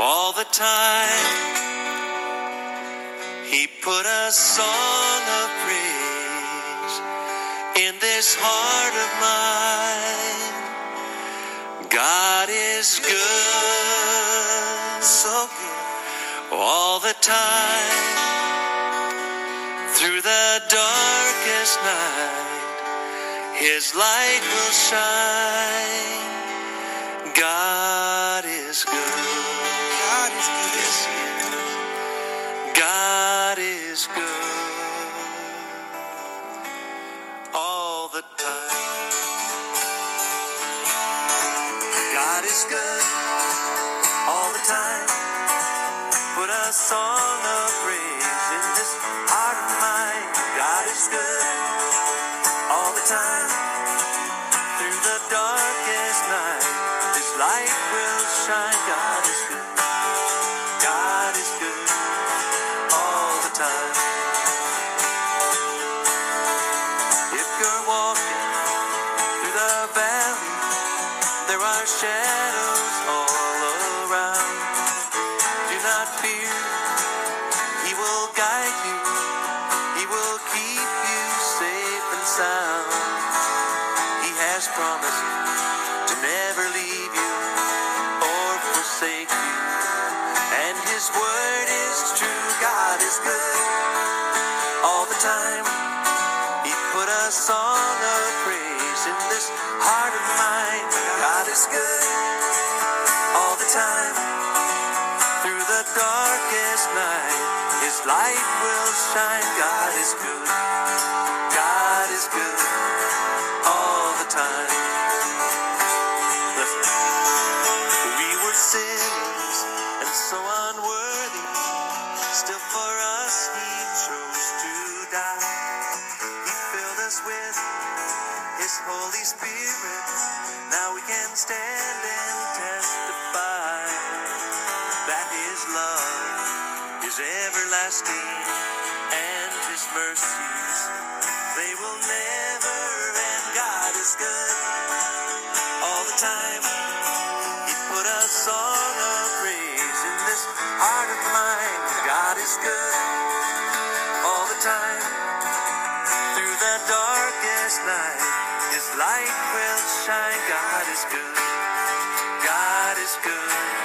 all the time. He put a song of praise in this heart of mine. God is good, so good, all the time. Through the darkest night, His light will shine. God guide you, He will keep you safe and sound. He has promised to never leave you or forsake you. And His word is true, God is good all the time. He put a song of praise in this heart of mine. God is good Light will shine. God is good. Light will shine. God is good. God is good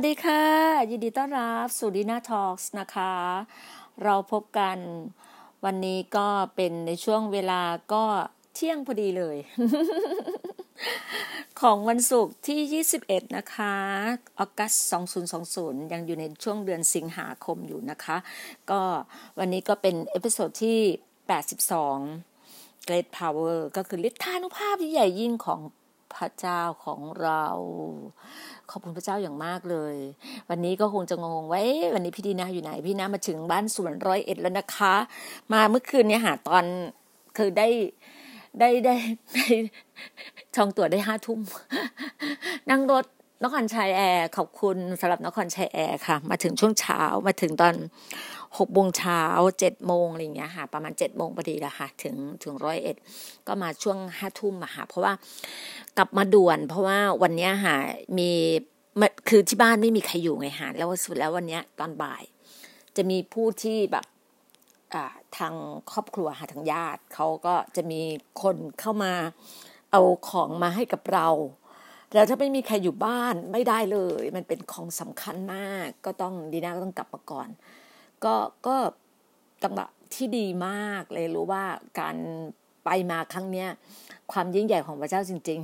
วัสดีค่ะ ยินดีต้อนรับสู่ดีน่าทอล์กนะคะ เราพบกันวันนี้ก็เป็นในช่วงเวลาก็เที่ยงพอดีเลย ของวันศุกร์ที่ 21 นะคะ August 2020 ยังอยู่ในช่วงเดือนสิงหาคมอยู่นะคะ ก็วันนี้ก็เป็น episode ที่ 82 Great Power ก็คือฤทธานุภาพที่ใหญ่ยิ่งของ พระเจ้าของเรา ขอบคุณพระเจ้าอย่างมากเลย วันนี้ก็คงจะงงไว้วันนี้พี่ดีนาอยู่ไหน พี่นามาถึงบ้านสวนร้อยเอ็ดแล้วนะคะ มาเมื่อคืนเนี่ยหาตอนคือได้ได้ได้ได้จองตั๋วได้ห้าทุ่ม นั่งรถนครชัยแอร์ขอบคุณสำหรับนครชัยแอร์ค่ะ มาถึงช่วงเช้ามาถึงตอน หกโมงเช้าเจ็ดโมงอะไรอย่างเงี้ยค่ะ ประมาณเจ็ดโมงพอดีละค่ะ ถึงถึงร้อยเอ็ดก็มาช่วงห้าทุ่มอะค่ะ เพราะว่ากลับมาด่วน เพราะว่าวันเนี้ยค่ะมีคือที่บ้านไม่มีใครอยู่ไงฮะแล้วสุดแล้ววันเนี้ยตอนบ่าย จะมีผู้ที่แบบทางครอบครัวหาทางญาติเขาก็จะมีคนเข้ามาเอาของมาให้กับเรา แล้วถ้าไม่มีใครอยู่บ้านไม่ได้เลย มันเป็นของสำคัญมาก ก็ต้องดีน่าก็ต้องกลับมาก่อน ก็ก็จังหวะที่ดีมากเลยรู้ว่าการไปมาครั้งเนี้ยความยิ่งใหญ่ของพระเจ้าจริง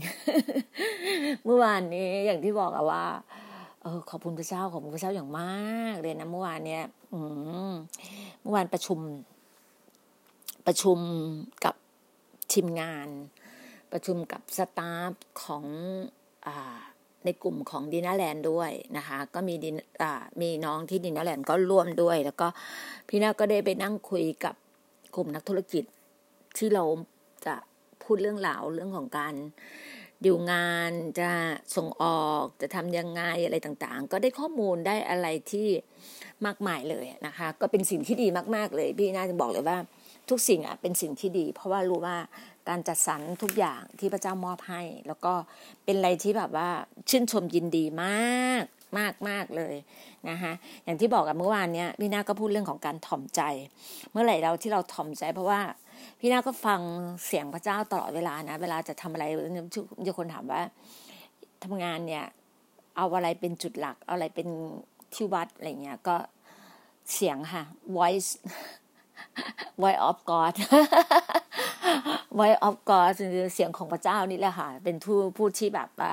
ๆ เมื่อวานนี้อย่างที่บอกอะว่าเออขอบคุณพระเจ้าขอบคุณพระเจ้าอย่างมากเลยนะเมื่อวานเนี้ยอืมเมื่อวานประชุม ประชุมกับทีมงาน ประชุมกับสตาฟของอ่า ในกลุ่มของดินาแลนด์ด้วยนะคะ ก็มีดินมีน้องที่ดินาแลนด์ก็ร่วมด้วย แล้วก็พี่นาก็ได้ไปนั่งคุยกับกลุ่มนักธุรกิจที่เราจะพูดเรื่องราวเรื่องของการดิวงานจะส่งออกจะทำยังไงอะไรต่างๆ ก็ได้ข้อมูลได้อะไรที่มากมายเลยนะคะ ก็เป็นสิ่งที่ดีมากๆเลย พี่น่าจะบอกเลยว่า ทุกสิ่งอะเป็นสิ่งที่ดี เพราะว่ารู้ว่า การจัดสรรทุกอย่างที่พระเจ้ามอบให้ แล้วก็เป็นอะไรที่แบบว่าชื่นชมยินดีมากมากมากเลยนะคะอย่างที่บอกกันเมื่อวานเนี้ยพี่นาก็พูดเรื่องของการถ่อมใจ เมื่อไหร่เราที่เราถ่อมใจเพราะว่าพี่นาก็ฟังเสียงพระเจ้าตลอดเวลานะ เวลาจะทำอะไรจะคนถามว่าทำงานเนี่ย เอาอะไรเป็นจุดหลัก เอาอะไรเป็นที่วัดอะไรเงี้ยก็เสียงค่ะ voice voice of God voice of God คือเสียงของพระเจ้านี่แหละค่ะ เป็นผู้พูดที่แบบว่า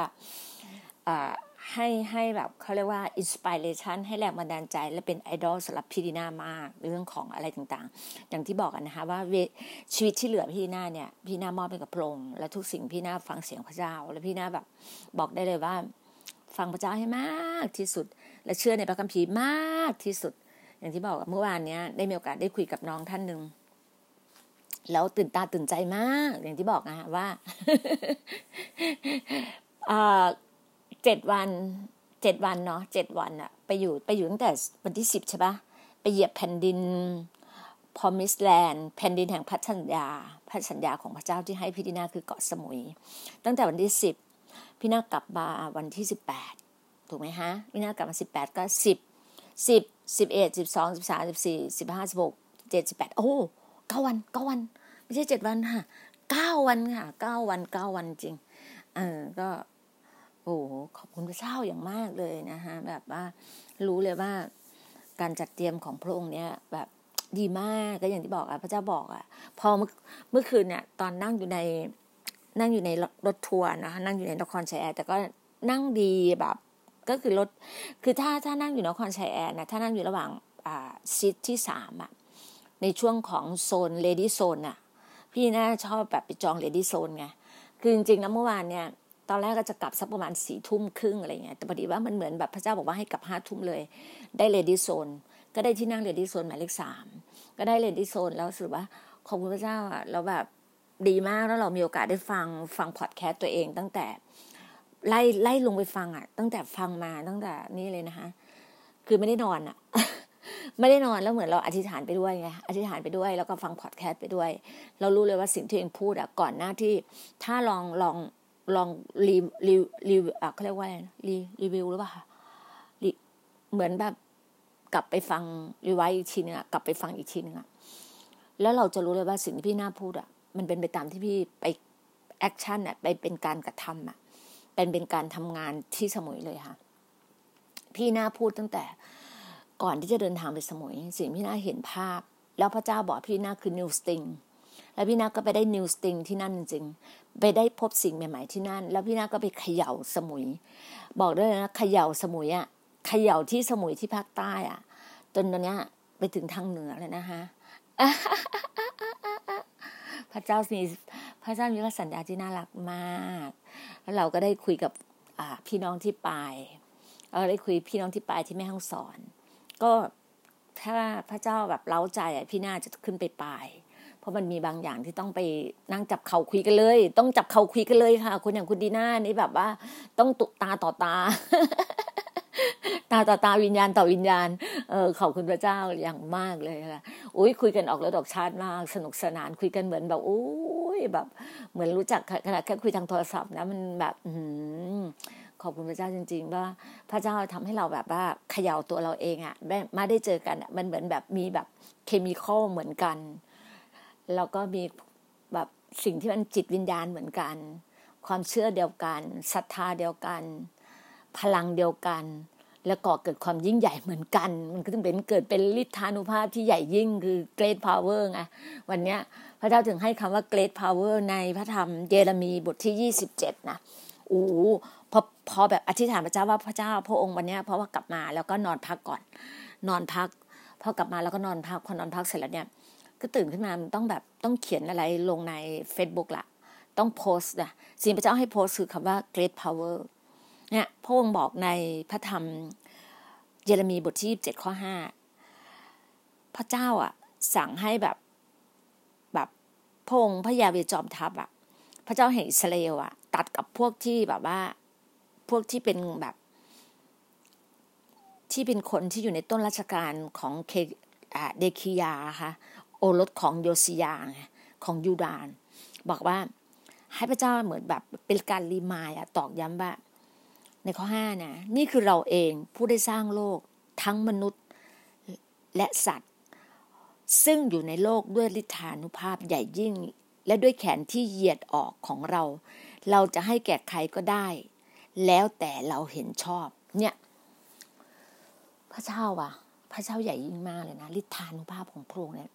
ให้ให้แบบเขาเรียกว่า inspiration ให้แรงบันดาลใจ และเป็นไอดอลสำหรับพี่ดีน่ามากเรื่องของอะไรต่างๆ อย่างที่บอกกันนะคะว่าชีวิตที่เหลือพี่ดีน่าเนี่ยพี่น่ามอบไปกับพระองค์และทุกสิ่งพี่น่าฟังเสียงพระเจ้า และพี่น่าแบบบอกได้เลยว่า ฟังพระเจ้าให้มากที่สุด และเชื่อในพระคัมภีร์มากที่สุด อย่างที่บอกเมื่อวานเนี้ยได้มีโอกาสได้คุยกับน้องท่านหนึ่งแล้วตื่นตาตื่นใจมาก อย่างที่บอกนะว่าเจ็ดวันเจ็ดวันเนาะเจ็ดวันอะไปอยู่ไปอยู่ตั้งแต่วันที่สิบใช่ปะไปเหยียบแผ่นดินพอมิสแลนด์แผ่นดินแห่งพันสัญญาพันสัญญาของพระเจ้าที่ให้พี่ดินาคือเกาะสมุย ตั้งแต่วันที่สิบพี่นากลับมาวันที่สิบแปดถูกไหมฮะพี่นากลับมาสิบแปดก็สิบสิบ สิบเอ็ดสิบสองสิบสามสิบสี่สิบห้าสิบหกเจ็ดสิบแปดโอ้เก้าวันเก้าวัน ไม่ใช่เจ็ดวันค่ะเก้าวันค่ะเก้าวันเก้าวันจริง เออก็โอ้ขอบคุณพระเจ้าอย่างมากเลยนะคะแบบว่ารู้เลยว่าการจัดเตรียมของพระองค์เนี้ยแบบดีมากก็อย่างที่บอกอะพระเจ้าบอกอะพอเมื่อเมื่อคืนเนี่ยตอนนั่งอยู่ในนั่งอยู่ในรถทัวร์นะคะนั่งอยู่ในนครชัยแอร์แต่ก็นั่งดีแบบ ก็คือรถคือถ้าถ้านั่งอยู่นครชัยแอร์นะถ้านั่งอยู่ระหว่างอ่า seat ที่สามอะในช่วงของโซน lady zone อะพี่น่าชอบแบบไปจอง lady zone ไงคือจริงๆนะเมื่อวานเนี่ยตอนแรกก็จะกลับสักประมาณสี่ทุ่มครึ่งอะไรเงี้ยแต่พอดีว่ามันเหมือนแบบพระเจ้าบอกว่าให้กลับห้าทุ่มเลย ได้ lady zone ก็ได้ที่นั่ง lady zone หมายเลขสามก็ได้ lady zone แล้วรู้สึกว่าขอบคุณพระเจ้าอะเราแบบดีมากแล้วเรามีโอกาสได้ฟังฟังพอดแคสต์ตัวเองตั้งแต่ ไล่ไล่ลงไปฟังอะ ตั้งแต่ฟังมาตั้งแต่นี่เลยนะคะ คือไม่ได้นอนอะ ไม่ได้นอนแล้วเหมือนเราอธิษฐานไปด้วยไงอธิษฐานไปด้วย แล้วก็ฟังพอดแคสต์ไปด้วย เรารู้เลยว่าสิ่งที่เองพูดอะก่อนหน้าที่ถ้าลองลองลองรีรีรีอะเขาเรียกว่าอะไรนะรีรีวิวหรือเปล่ารีเหมือนแบบกลับไปฟังรีไวอีกทีนึงอะกลับไปฟังอีกทีนึงอะแล้วเราจะรู้เลยว่าสิ่งที่พี่น่าพูดอะมันเป็นไปตามที่พี่ไป action อะไปเป็นการกระทำอะ เป็นเป็นการทำงานที่สมุยเลยค่ะ พี่น่าพูดตั้งแต่ก่อนที่จะเดินทางไปสมุย สิ่งพี่น่าเห็นภาพ แล้วพระเจ้าบอกพี่น่าคือ new thing แล้วพี่นาก็ไปได้ new thing ที่นั่นจริงๆไปได้พบสิ่งใหม่ ๆที่นั่น แล้วพี่นาก็ไปเขย่าสมุย บอกด้วยนะเขย่าสมุยอะเขย่าที่สมุยที่ภาคใต้อะจนตอนนี้ไปถึงทางเหนือเลยนะคะ พระเจ้ามีพระเจ้ามีพระสัญญาที่น่ารักมาก แล้วเราก็ได้คุยกับพี่น้องที่ปลายเราได้คุยพี่น้องที่ปลายที่แม่ห้องสอน ก็ถ้าพระเจ้าแบบเล้าใจอะพี่น่าจะขึ้นไปปลายเพราะมันมีบางอย่างที่ต้องไปนั่งจับเข่าคุยกันเลย ต้องจับเข่าคุยกันเลยค่ะคนอย่างคุณดีน่านี่แบบว่า ต้องตุตาต่อตา ตาต่อตาวิญญาณต่อวิญญาณ เออขอบคุณพระเจ้าอย่างมากเลยค่ะอุ้ยคุยกันออกแล้วดอกชาติมาก สนุกสนานคุยกันเหมือนแบบอุ้ยแบบ เหมือนรู้จักขนาดแค่คุยทางโทรศัพท์นะมันแบบอืขอบคุณพระเจ้าจริง ๆ ว่าพระเจ้าทำให้เราแบบว่าเขย่าตัวเราเองอะ่ะมาได้เจอกันมันเหมือนแบบมีแบบเคมีคอลเหมือนกัน แล้วก็มีแบบสิ่งที่มันจิตวิญญาณเหมือนกัน ความเชื่อเดียวกันศรัทธาเดียวกัน พลังเดียวกัน แล้วก่อเกิดความยิ่งใหญ่เหมือนกัน มันก็ต้องเป็นเกิดเป็นฤทธานุภาพที่ใหญ่ยิ่งคือ great power ไงวันเนี้ยพระเจ้าถึงให้คำว่า great power ในพระธรรมเยเรมีบทที่27นะโอ้พอพอแบบอธิษฐานพระเจ้าว่าพระเจ้าพระองค์วันเนี้ยเพราะว่ากลับมาแล้วก็นอนพักก่อน นอนพักพอกลับมาแล้วก็นอนพักพอนอนพักเสร็จแล้วเนี่ยก็ตื่นขึ้นมามันต้องแบบต้องเขียนอะไรลงใน Facebook ละต้องโพสต์นะสิ่งพระเจ้าให้โพสต์คือคำว่า great power เนี่ยพระองค์บอกในพระธรรมเยเรมีบทที่27ข้อ5พระเจ้าอะ สั่งให้แบบแบบพระองค์พระยาเวจอมทัพอะ พระเจ้าแห่งอิสราเอลอะ ตัดกับพวกที่แบบว่า พวกที่เป็นแบบ ที่เป็นคนที่อยู่ในต้นราชการของเคเดคิยาค่ะโอรสของโยซิยาของยูดาน บอกว่าให้พระเจ้าเหมือนแบบเป็นการรีมายอะตอกย้ำว่า ในข้อห้านะนี่คือเราเองผู้ได้สร้างโลกทั้งมนุษย์และสัตว์ ซึ่งอยู่ในโลกด้วยฤทธานุภาพใหญ่ยิ่ง และด้วยแขนที่เหยียดออกของเรา เราจะให้แก่ใครก็ได้ แล้วแต่เราเห็นชอบ เนี่ย พระเจ้าอะพระเจ้าใหญ่ยิ่งมากเลยนะฤทธานุภาพของพระองค์เนี่ย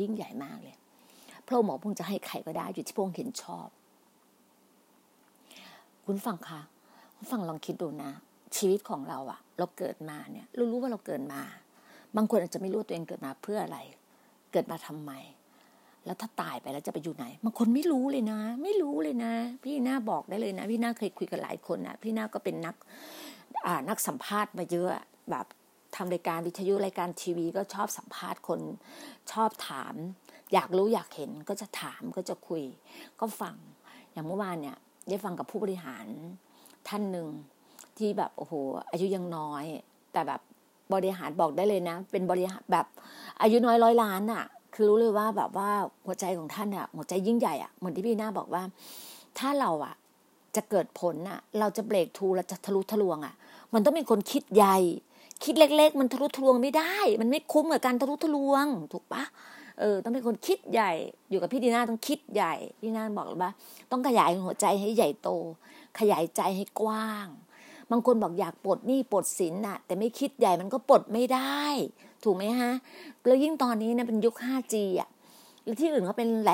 ยิ่งใหญ่มากเลยพระองค์บอกพระองค์จะให้ใครก็ได้อยู่ที่พระองค์เห็นชอบ คุณฟังค่ะ ฟังลองคิดดูนะ ชีวิตของเราอะเราเกิดมาเนี่ยเรารู้ว่าเราเกิดมา บางคนอาจจะไม่รู้ตัวเองเกิดมาเพื่ออะไร เกิดมาทำไม แล้วถ้าตายไปแล้วจะไปอยู่ไหนบางคนไม่รู้เลยนะ ไม่รู้เลยนะ พี่หน้าบอกได้เลยนะ พี่หน้าเคยคุยกับหลายคนนะพี่หน้าก็เป็นนักอ่านักสัมภาษณ์มาเยอะแบบทำรายการวิทยุรายการทีวีก็ชอบสัมภาษณ์คนชอบถาม อยากรู้อยากเห็นก็จะถามก็จะคุย ก็ฟังอย่างเมื่อวานเนี่ยได้ฟังกับผู้บริหาร ท่านหนึ่งที่แบบโอ้โหอายุยังน้อย แต่แบบบริหารบอกได้เลยนะ เป็นบริหารแบบอายุน้อยร้อยล้านอะ่ะ คือรู้เลยว่าแบบว่าหัวใจของท่านอะ่ะหัวใจยิ่งใหญ่อะ่ะเหมือนที่พี่หน้าบอกว่า ถ้าเราอะ่ะจะเกิดผลอะ เราจะเบรกทูเราจะทะลุทะลวงอะ มันต้องมีคนคิดใหญ่ คิดเล็ก ๆ มันทะลุทะลวงไม่ได้ มันไม่คุ้มกับการทะลุทะลวง ถูกปะเออ ต้องเป็นคนคิดใหญ่ อยู่กับพี่ดีน่าต้องคิดใหญ่พี่น่าบอกเลยว่าต้องขยายหัวใจให้ใหญ่โต ขยายใจให้กว้าง บางคนบอกอยากปลดหนี้ปลดสินน่ะ แต่ไม่คิดใหญ่มันก็ปลดไม่ได้ ถูกไหมฮะ แล้วยิ่งตอนนี้นะเป็นยุค 5G อะแล้วที่อื่นเขาเป็นอะไร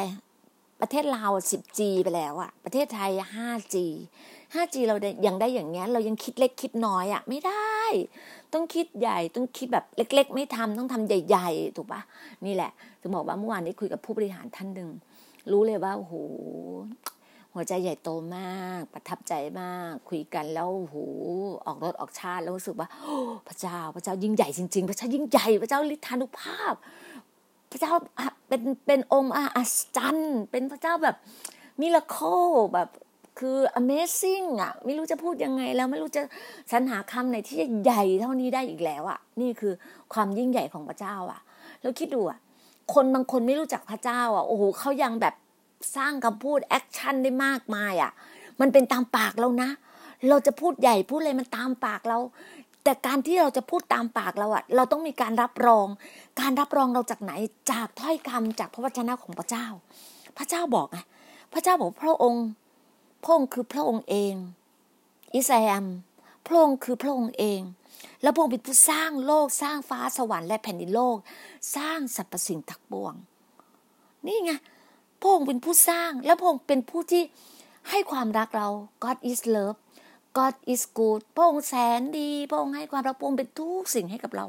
ประเทศลาว 10G ไปแล้วอะประเทศไทย 5G 5G เรายังได้อย่างเงี้ย เรายังคิดเล็กคิดน้อยอะไม่ได้ ต้องคิดใหญ่ ต้องคิดแบบเล็ก ๆ ไม่ทำต้องทำใหญ่ ๆ ถูกปะนี่แหละจะบอกว่าเมื่อวานนี้คุยกับผู้บริหารท่านหนึ่ง รู้เลยว่าโอ้โห หัวใจใหญ่โตมาก ประทับใจมาก คุยกันแล้วโอ้โหออกรสออกชาติแล้วรู้สึกว่าพระเจ้าพระเจ้ายิ่งใหญ่จริง ๆ พระเจ้ายิ่งใหญ่พระเจ้าฤทธานุภาพ พระเจ้าเป็นเป็นองค์อัศจรรย์เป็นพระเจ้าแบบ miracle แบบคือ amazing อะ ไม่รู้จะพูดยังไงแล้วไม่รู้จะสรรหาคำไหนที่จะใหญ่เท่านี้ได้อีกแล้วอะ นี่คือความยิ่งใหญ่ของพระเจ้าอะ แล้วคิดดูอะคนบางคนไม่รู้จักพระเจ้าอะโอ้โหเขายังแบบ สร้างคำพูด action ได้มากมายอะ มันเป็นตามปากเรานะ เราจะพูดใหญ่พูดอะไรมันตามปากเรา แต่การที่เราจะพูดตามปากเราอะ เราต้องมีการรับรอง การรับรองเราจากไหนจากถ้อยคำจากพระวจนะของพระเจ้า พระเจ้าบอกไงพระเจ้าบอกพระองค์พระองค์คือพระองค์เองอิสราเอลพระองค์คือพระองค์เอง แล้วพระองค์เป็นผู้สร้างโลกสร้างฟ้าสวรรค์และแผ่นดินโลก สร้างสรรพสิ่งทั้งปวง นี่ไง พระองค์เป็นผู้สร้าง แล้วพระองค์เป็นผู้ที่ให้ความรักเรา God is love God is good พระองค์แสนดี พระองค์ให้ความรักพระองค์เป็นทุกสิ่งให้กับเรา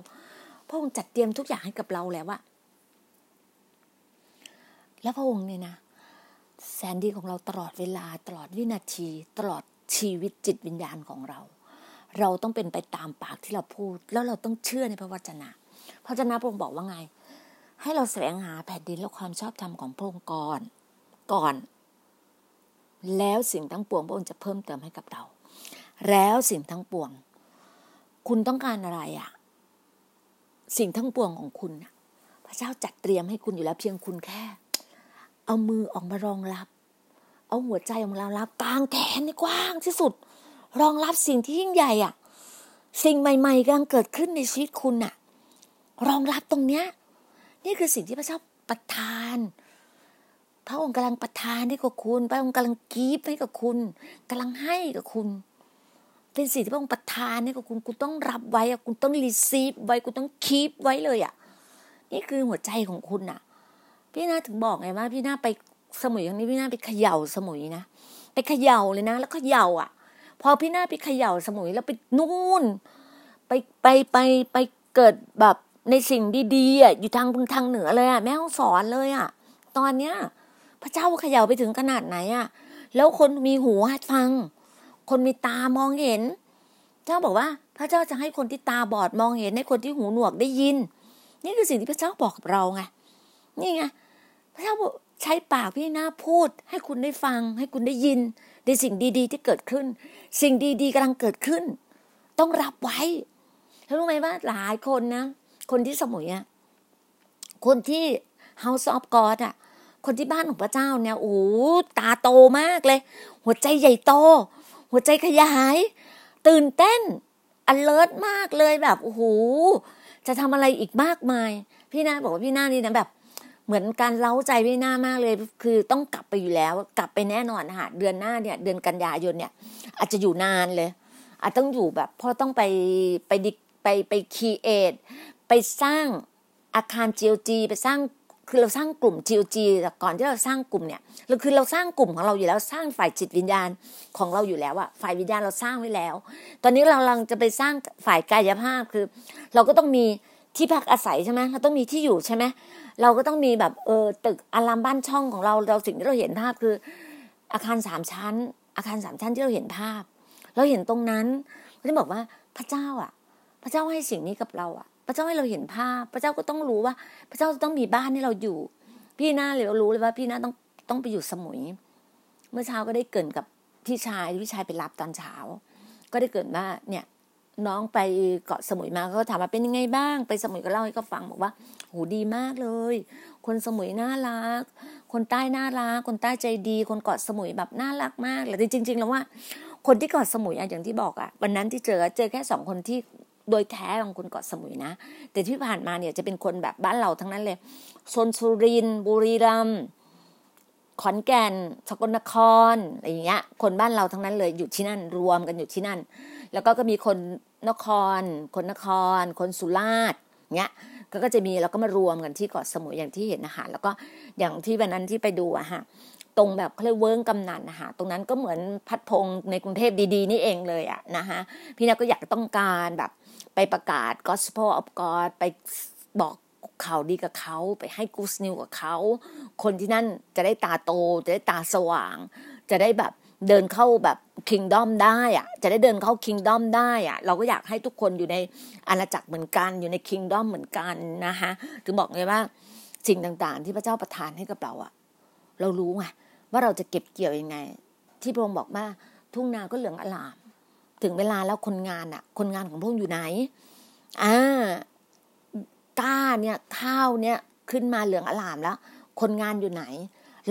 พระองค์จัดเตรียมทุกอย่างให้กับเราแล้วอะแล้วพระองค์เนี่ยนะ แสนดีของเราตลอดเวลาตลอดวินาที ตลอดชีวิตจิตวิญญาณของเรา เราต้องเป็นไปตามปากที่เราพูด แล้วเราต้องเชื่อในพระวจนะ พระวจนะพระองค์บอกว่าไง ให้เราแสวงหาแผ่นดินและความชอบธรรมของพระองค์ก่อน ก่อน แล้วสิ่งทั้งปวงพระองค์จะเพิ่มเติมให้กับเรา แล้วสิ่งทั้งปวง คุณต้องการอะไรอะสิ่งทั้งปวงของคุณพระเจ้าจัดเตรียมให้คุณอยู่แล้วเพียงคุณแค่ เอามือออกมารองรับ เอาหัวใจออกมารองรับกลางแขนในกว้างที่สุด รองรับสิ่งที่ยิ่งใหญ่อะ สิ่งใหม่ ๆกำลังเกิดขึ้นในชีวิตคุณอะ รองรับตรงเนี้ย นี่คือสิ่งที่พระเจ้าประทาน พระองค์กำลังประทานให้กับคุณ พระองค์กำลังกีบให้กับคุณกำลังให้กับคุณ เป็นสิ่งที่พระองค์ประทานให้กับคุณ คุณต้องรับไว้อะคุณต้องรีซีฟไว้ คุณต้องคีบไว้เลยอะนี่คือหัวใจของคุณอะพี่นาถึงบอกไงว่า พี่นาไปสมุยครั้งนี้พี่นาไปเขย่าสมุยนะ ไปเขย่าเลยนะ แล้วเขย่าอะ พอพี่นาไปเขย่าสมุยแล้วไปนู่น ไปไปไปไปเกิดแบบ ในสิ่งดีๆอะอยู่ทางทางเหนือเลยอะแม่ห้องสอนเลยอะ ตอนเนี้ย พระเจ้าเขย่าไปถึงขนาดไหนอะ แล้วคนมีหูฟัง คนมีตามองเห็น เจ้าบอกว่า พระเจ้าจะให้คนที่ตาบอดมองเห็นให้คนที่หูหนวกได้ยิน นี่คือสิ่งที่พระเจ้าบอกกับเราไงนี่ไงพระเจ้าใช้ปากพี่นาพูด ให้คุณได้ฟัง ให้คุณได้ยิน ในสิ่งดีๆ ที่เกิดขึ้น สิ่งดีๆกำลังเกิดขึ้น ต้องรับไว้แล้วรู้ไหมว่าหลายคนนะ คนที่สมุยอะคนที่ House of God อะคนที่บ้านของพระเจ้าเนี่ยโอ้ตาโตมากเลย หัวใจใหญ่โต หัวใจขยาย ตื่นเต้น alert มากเลยแบบโอ้โหจะทำอะไรอีกมากมาย พี่นาบอกว่าพี่นานี่นะแบบ เหมือนการเล้าใจพี่นามากเลย คือต้องกลับไปอยู่แล้ว กลับไปแน่นอนนะคะเดือนหน้าเนี่ย เดือนกันยายนเนี่ย อาจจะอยู่นานเลย อาจต้องอยู่แบบพราะต้องไปไปดิไปไปคีเอท ไปสร้างอาคาร GLG ไปสร้างคือเราสร้างกลุ่ม GLG แต่ก่อนที่เราสร้างกลุ่มเนี่ยเราคือเราสร้างกลุ่มของเราอยู่แล้วสร้างฝ่ายจิตวิญญาณของเราอยู่แล้วอะฝ่ายวิญญาณเราสร้างไว้แล้ว ตอนนี้เรากำลังจะไปสร้างฝ่ายกายภาพคือ เราก็ต้องมีที่พักอาศัยใช่ไหมเราต้องมีที่อยู่ใช่ไหมเราก็ต้องมีแบบเออตึกอารามบ้านช่องของเราเราสิ่งที่เราเห็นภาพคือ อาคารสามชั้น อาคารสามชั้นที่เราเห็นภาพ เราเห็นตรงนั้นก็จะบอกว่าพระเจ้าอะ พระเจ้าให้สิ่งนี้กับเราอะ พระเจ้าให้เราเห็นภาพ พระเจ้าก็ต้องรู้ว่า พระเจ้าต้องมีบ้านให้เราอยู่ พี่หน้าเลยเรารู้เลยว่าพี่หน้าต้องต้องไปอยู่สมุย เมื่อเช้าก็ได้เกินกับพี่ชายพี่ชายไปรับตอนเช้า ก็ได้เกิดว่าเนี่ยน้องไปเกาะสมุยมาเขาถามว่าเป็นยังไงบ้าง ไปสมุยก็เล่าให้เขาฟังบอกว่าโหดีมากเลย คนสมุยน่ารัก คนใต้น่ารัก คนใต้ใจดี คนเกาะสมุยแบบน่ารักมากเลยจริง ๆ แล้วว่า คนที่เกาะสมุยอะอย่างที่บอกอะวันนั้นที่เจอเจอแค่สองคนที่ โดยแท้ของคนเกาะสมุยนะ แต่ที่ผ่านมาเนี่ยจะเป็นคนแบบบ้านเราทั้งนั้นเลยโซนสุรินทร์บุรีรัมย์ขอนแก่นสกลนครอะไรอย่างเงี้ย คนบ้านเราทั้งนั้นเลยอยู่ที่นั่น รวมกันอยู่ที่นั่น แล้วก็ก็มีคนนคร คนนคร คนสุราษฎร์เงี้ยก็ก็จะมีแล้วก็มารวมกันที่เกาะสมุยอย่างที่เห็นนะคะแล้วก็อย่างที่วันนั้นที่ไปดูอะฮะตรงแบบเขาเรียกเวิ้งกำนันนะคะตรงนั้นก็เหมือนพัดพงในกรุงเทพดีๆ นี่เองเลยอะนะคะพี่นาก็อยากต้องการแบบ ไปประกาศ gospel of God ไปบอกข่าวดีกับเขาไปให้กูสนิวกับเขา คนที่นั่นจะได้ตาโต จะได้ตาสว่าง จะได้แบบเดินเข้าแบบคิงดอมได้อะจะได้เดินเข้าคิงดอมได้อะเราก็อยากให้ทุกคนอยู่ในอาณาจักรเหมือนกัน อยู่ในคิงดอมเหมือนกันนะคะถึงบอกไงว่าสิ่งต่างๆ ที่พระเจ้าประทานให้กับเราอะเรารู้ไงว่าเราจะเก็บเกี่ยวยังไง ที่พระองค์บอกว่าทุ่งนาก็เหลืองอลาม ถึงเวลาแล้วคนงานอะคนงานของพระองค์อยู่ไหนอ่าก้าเนี่ยข้าวเนี่ยขึ้นมาเหลืองอลามแล้ว คนงานอยู่ไหน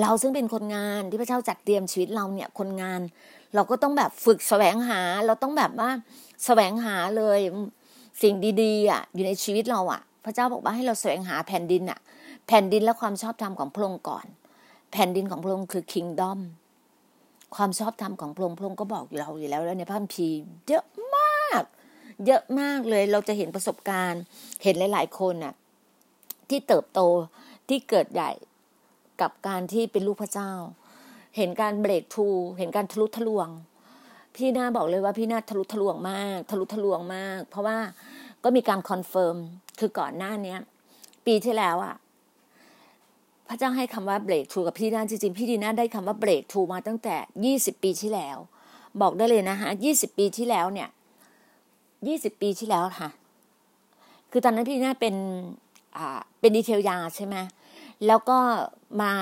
เราซึ่งเป็นคนงานที่พระเจ้าจัดเตรียมชีวิตเราเนี่ยคนงาน เราก็ต้องแบบฝึกแสวงหา เราต้องแบบว่าแสวงหาเลยสิ่งดีๆอะอยู่ในชีวิตเราอะ พระเจ้าบอกว่าให้เราแสวงหาแผ่นดินอะ แผ่นดินและความชอบธรรมของพระองค์ก่อน แผ่นดินของพระองค์คือ kingdom ความชอบธรรมของพระองค์พระองค์ก็บอกอยู่เราอยู่แล้วแล้วในพระคัมภีร์เยอะมาก เยอะมากเลยเราจะเห็นประสบการณ์ เห็นหลาย ๆ คนน่ะ ที่เติบโตที่เกิดใหญ่กับการที่เป็นลูกพระเจ้า เห็นการ breakthrough เห็นการทะลุทะลวง พี่นาบอกเลยว่าพี่นาทะลุทะลวงมาก ทะลุทะลวงมาก เพราะว่าก็มีการ confirm คือก่อนหน้าเนี้ย ปีที่แล้วอะ พระเจ้าให้คำว่าเบรกทูกับพี่นาจริงๆพี่ดีนาได้คำว่าเบรกทูมาตั้งแต่ยี่สิบปีที่แล้ว บอกได้เลยนะคะยี่สิบปีที่แล้วเนี่ยยี่สิบปีที่แล้วค่ะ คือตอนนั้นพี่นาเป็นอ่าเป็นดีเทลยาใช่ไหมแล้วก็มา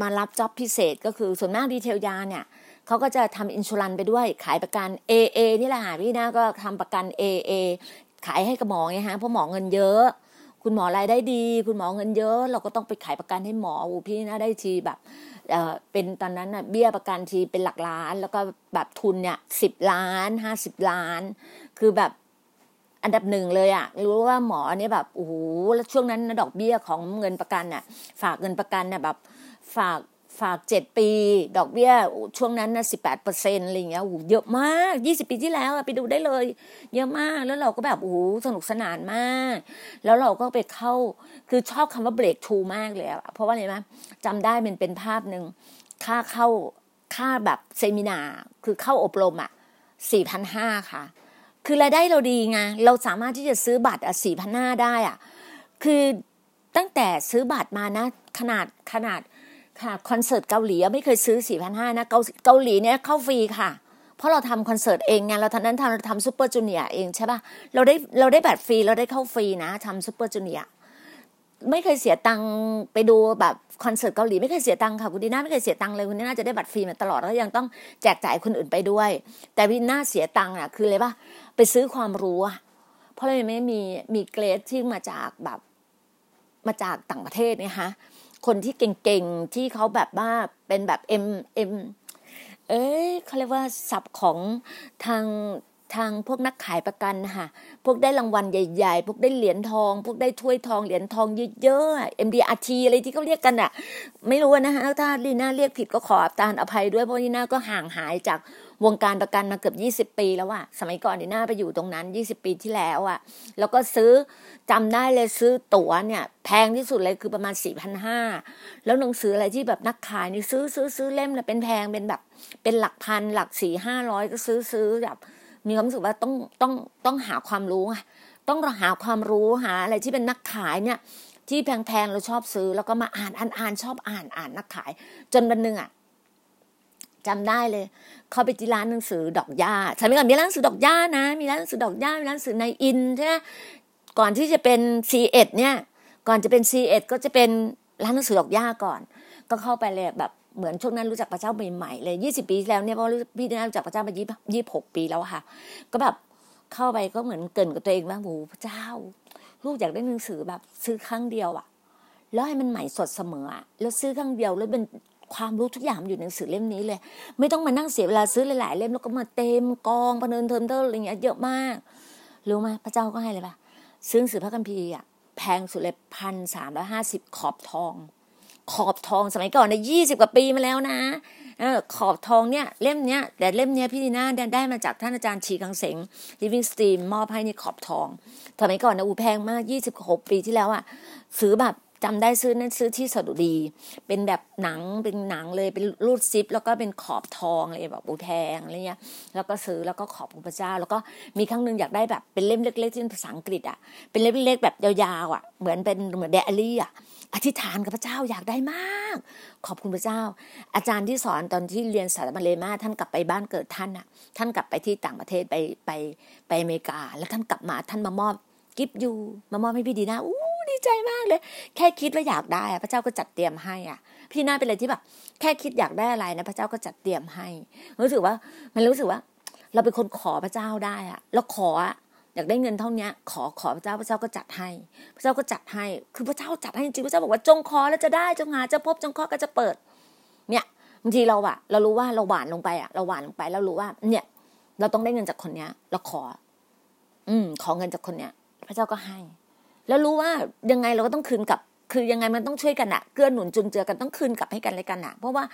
มารับจ็อบพิเศษก็คือส่วนมากดีเทลยาเนี่ยเขาก็จะทำอินชูรันไปด้วยขายประกัน AA นี่แหละพี่นะก็ทำประกัน AA ขายให้กับหมอไงฮะเพราะหมอเงินเยอะ คุณหมอรายได้ดี คุณหมอเงินเยอะ เราก็ต้องไปขายประกันให้หมออูพี่นะได้ทีแบบเอ่อเป็นตอนนั้นน่ะเบี้ยประกันทีเป็นหลักล้าน แล้วก็แบบทุนเนี่ยสิบล้านห้าสิบล้าน คือแบบอันดับหนึ่งเลยอะรู้ว่าหมอเนี่ยแบบโอ้โหแล้วช่วงนั้นนะดอกเบี้ยของเงินประกันน่ะฝากเงินประกันน่ะแบบฝาก ฝากเจ็ดปี ดอกเบี้ยช่วงนั้นนะสิบแปดเปอร์เซ็นต์อะไรเงี้ยโอ้เยอะมากยี่สิบปีที่แล้วไปดูได้เลย เยอะมากแล้วเราก็แบบโอ้สนุกสนานมาก แล้วเราก็ไปเข้าคือชอบคำว่าเบรกทูมากเลยอะเพราะว่าอะไรไหมจำได้มันเป็นภาพหนึ่งค่าเข้าค่าแบบเซมินาคือเข้าอบรมอะสี่พันห้าค่ะ คือรายได้เราดีไงเราสามารถที่จะซื้อบัตรอะสี่พันห้าได้อะ คือตั้งแต่ซื้อบัตรมานะ ขนาดขนาด ค่ะคอนเสิร์ตเกาหลีไม่เคยซื้อสี่พันห้านะเกาเกาหลีเนี่ยเข้าฟรีค่ะ เพราะเราทำคอนเสิร์ตเองไงเราตอนนั้นทำเราทำ Super Junior เองใช่ป่ะเราได้เราได้บัตรฟรีเราได้เข้าฟรีนะทำ Super Junior ไม่เคยเสียตังค์ไปดูแบบคอนเสิร์ตเกาหลีไม่เคยเสียตังค์ค่ะคุณดีน่าไม่เคยเสียตังค์เลยคุณดีน่าจะได้บัตรฟรีมาตลอดแล้วยังต้องแจกจ่ายคนอื่นไปด้วย แต่พี่น่าเสียตังค์อะคือเลยป่ะไปซื้อความรู้อะเพราะเราไม่มีมีเกรดที่มาจากแบบมาจากต่างประเทศเนี่ยฮะ คนที่เก่งๆ ที่เขาแบบว่าเป็นแบบเอ็มเอ็มเอ้ยเขาเรียกว่าศัพท์ของทางทางพวกนักขายประกันนะคะพวกได้รางวัลใหญ่ๆ พวกได้เหรียญทอง พวกได้ถ้วยทองเหรียญทองเยอะๆ MDRT อะไรที่เขาเรียกกันอะไม่รู้นะคะถ้าลีน่าเรียกผิดก็ขออภัยด้วยเพราะลีน่าก็ห่างหายจาก วงการประกันมาเกือบ 20 ปีแล้วอะสมัยก่อนลีน่าไปอยู่ตรงนั้น 20 ปีที่แล้วอะแล้วก็ซื้อจำได้เลยซื้อตั๋วเนี่ย แพงที่สุดเลยคือประมาณ4 5 0 0แล้วหนังสืออะไรที่แบบนักขายนี่ซื้อซื้อซื้อเล่มเลยเป็นแพงเป็นแบบเป็นหลักพันหลักสี่ห้าร้อยก็ซื้อซื้อแบบมีความรู้สึกว่าต้องต้องต้องหาความรู้ไงต้องหาความรู้หาอะไรที่เป็นนักขายเนี่ยที่แพงๆเราชอบซื้อ แล้วก็มาอ่านอ่านอ่านชอบอ่านอ่านนักขาย จนวันหนึ่งอะ จำได้เลย เข้าไปที่ร้านหนังสือดอกหญ้าสมัยก่อนมีร้านหนังสือดอกหญ้านะ มีร้านหนังสือดอกหญ้ามีร้านหนังสือในอินใช่ไหมก่อนที่จะเป็นซีเอ็ดเนี่ย ก่อนจะเป็นซีเอ็ดก็จะเป็นร้านหนังสือดอกหญ้าก่อน ก็เข้าไปเลยแบบเหมือนช่วงนั้นรู้จักพระเจ้าใหม่ๆเลยยี่สิบปีแล้วเนี่ยเพราะพี่ได้รู้จักพระเจ้ามายี่ยี่หกปีแล้วค่ะ ก็แบบเข้าไปก็เหมือนเกริ่นกับตัวเองว่าโอ้พระเจ้า ลูกอยากได้หนังสือแบบ ซื้อครั้งเดียวอะแล้วให้มันใหม่สดเสมออะแล้วซื้อครั้งเดียวแล้วเป็น ความรู้ทุกอย่างอยู่ในหนังสือเล่มนี้เลย ไม่ต้องมานั่งเสียเวลาซื้อหลาย ๆ เล่มแล้วก็มาเต็มกองพะเนินเทินเตอร์อะไรเงี้ยเยอะมากรู้ไหมพระเจ้าก็ให้เลยปะซื้อหนังสือพระคัมภีร์อะแพงสุดเลยพันสามร้อยห้าสิบขอบทอง ขอบทองสมัยก่อนเนี่ยยี่สิบกว่าปีมาแล้วนะขอบทองเนี่ยเล่มเนี้ยแต่เล่มเนี้ยพี่ดีน่าได้มาจากท่านอาจารย์ชีกังเสง living stream มอบให้ในขอบทองสมัยก่อนนะอูแพงมากยี่สิบหกปีที่แล้วอะซื้อแบบ จำได้ซื้อนั้นซื้อที่สดุดี เป็นแบบหนังเป็นหนังเลยเป็นรูดซิป แล้วก็เป็นขอบทองเลยแบบอูแพงอะไรเงี้ยแล้วก็ซื้อแล้วก็ขอบพระเจ้า แล้วก็มีครั้งหนึ่งอยากได้แบบเป็นเล่มเล็กๆที่เป็นภาษาอังกฤษอะเป็นเล่มเล็กๆแบบยาวๆอะเหมือนเป็นเหมือนเดอารี่อะอธิษฐานกับพระเจ้าอยากได้มาก ขอบคุณพระเจ้า อาจารย์ที่สอนตอนที่เรียนสารมาเลมาท่านกลับไปบ้านเกิดท่านอะ ท่านกลับไปที่ต่างประเทศไปไปไปอเมริกา แล้วท่านกลับมาท่านมามอบกิฟต์อยู่มามอบให้พี่ดีนะอู้ ดีใจมากเลย แค่คิดว่าอยากได้พระเจ้าก็จัดเตรียมให้อะ พี่น่าเป็นอะไรที่แบบแค่คิดอยากได้อะไรนะพระเจ้าก็จัดเตรียมให้รู้สึกว่า มันรู้สึกว่า เราเป็นคนขอพระเจ้าได้อะแล้วขออะอยากได้เงินเท่านี้ขอขอพระเจ้าพระเจ้าก็จัดให้ พระเจ้าก็จัดให้ คือพระเจ้าจัดให้จริงพระเจ้าบอกว่าจงขอแล้วจะได้จงหาจะพบจงขอก็จะเปิด เนี่ยบางทีเราอะเรารู้ว่าเราหวานลงไปอะเราหวานลงไปเรารู้ว่า เนี่ย เราต้องได้เงินจากคนเนี้ย เราขอ อืม ขอเงินจากคนเนี้ย พระเจ้าก็ให้ แล้วรู้ว่ายังไงเราก็ต้องคืนกับ คือยังไงมันต้องช่วยกันอะเกื้อหนุนจุนเจือกันต้องคืนกลับให้กันเลยกันอะเพราะว่า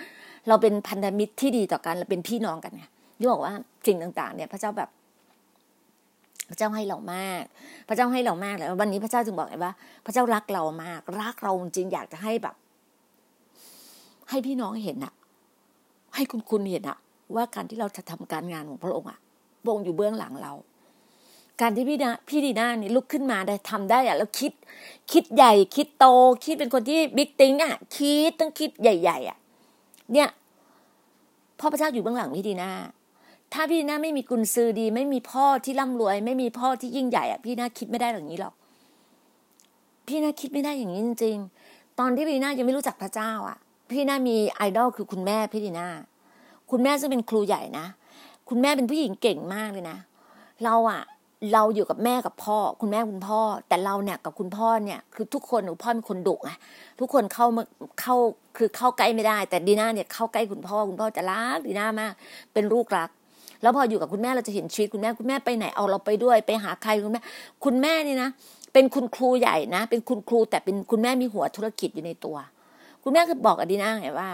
เราเป็นพันธมิตรที่ดีต่อกันเราเป็นพี่น้องกันไงที่บอกว่าสิ่งต่าง ๆ เนี่ย พระเจ้าแบบ พระเจ้าให้เรามาก พระเจ้าให้เรามากแล้ววันนี้พระเจ้าจึงบอกไงว่า พระเจ้ารักเรามาก รักเราจริงอยากจะให้แบบ ให้พี่น้องเห็นอะให้คุณคุณเห็นอะว่าการที่เราจะทำการงานของพระองค์อะพระองค์อยู่เบื้องหลังเรา การที่พี่นะพี่ดีน่านี่ลุกขึ้นมาได้ทำได้อะแล้วคิด คิดใหญ่ คิดโต คิดเป็นคนที่บิ๊กติ้งอะคิดต้องคิดใหญ่ ๆอะเนี่ยพ่อพระเจ้าอยู่เบื้องหลังพี่ดีน่าถ้าพี่น่าไม่มีกุญซือดี ไม่มีพ่อที่ร่ำรวย ไม่มีพ่อที่ยิ่งใหญ่อะพี่น่าคิดไม่ได้อย่างนี้หรอก พี่น่าคิดไม่ได้อย่างนี้จริงๆตอนที่พี่น่ายังไม่รู้จักพระเจ้าอะพี่น่ามีไอดอลคือคุณแม่พี่ดีน่าคุณแม่ซึ่งเป็นครูใหญ่นะคุณแม่เป็นผู้หญิงเก่งมากเลยนะเราอะ เราอยู่กับแม่กับพ่อ คุณแม่คุณพ่อ แต่เราเนี่ยกับคุณพ่อเนี่ยคือทุกคนหนูพ่อเป็นคนดุไงทุกคนเข้ามาเข้าคือเข้าใกล้ไม่ได้ แต่ดีน่าเนี่ยเข้าใกล้คุณพ่อคุณพ่อจะรักดีน่ามาก เป็นลูกรัก แล้วพออยู่กับคุณแม่เราจะเห็นชีวิตคุณแม่คุณแม่ไปไหนเอาเราไปด้วย ไปหาใครคุณแม่ คุณแม่นี่นะเป็นคุณครูใหญ่นะ เป็นคุณครูแต่เป็นคุณแม่มีหัวธุรกิจอยู่ในตัว คุณแม่คือบอกกับดีน่าไงว่า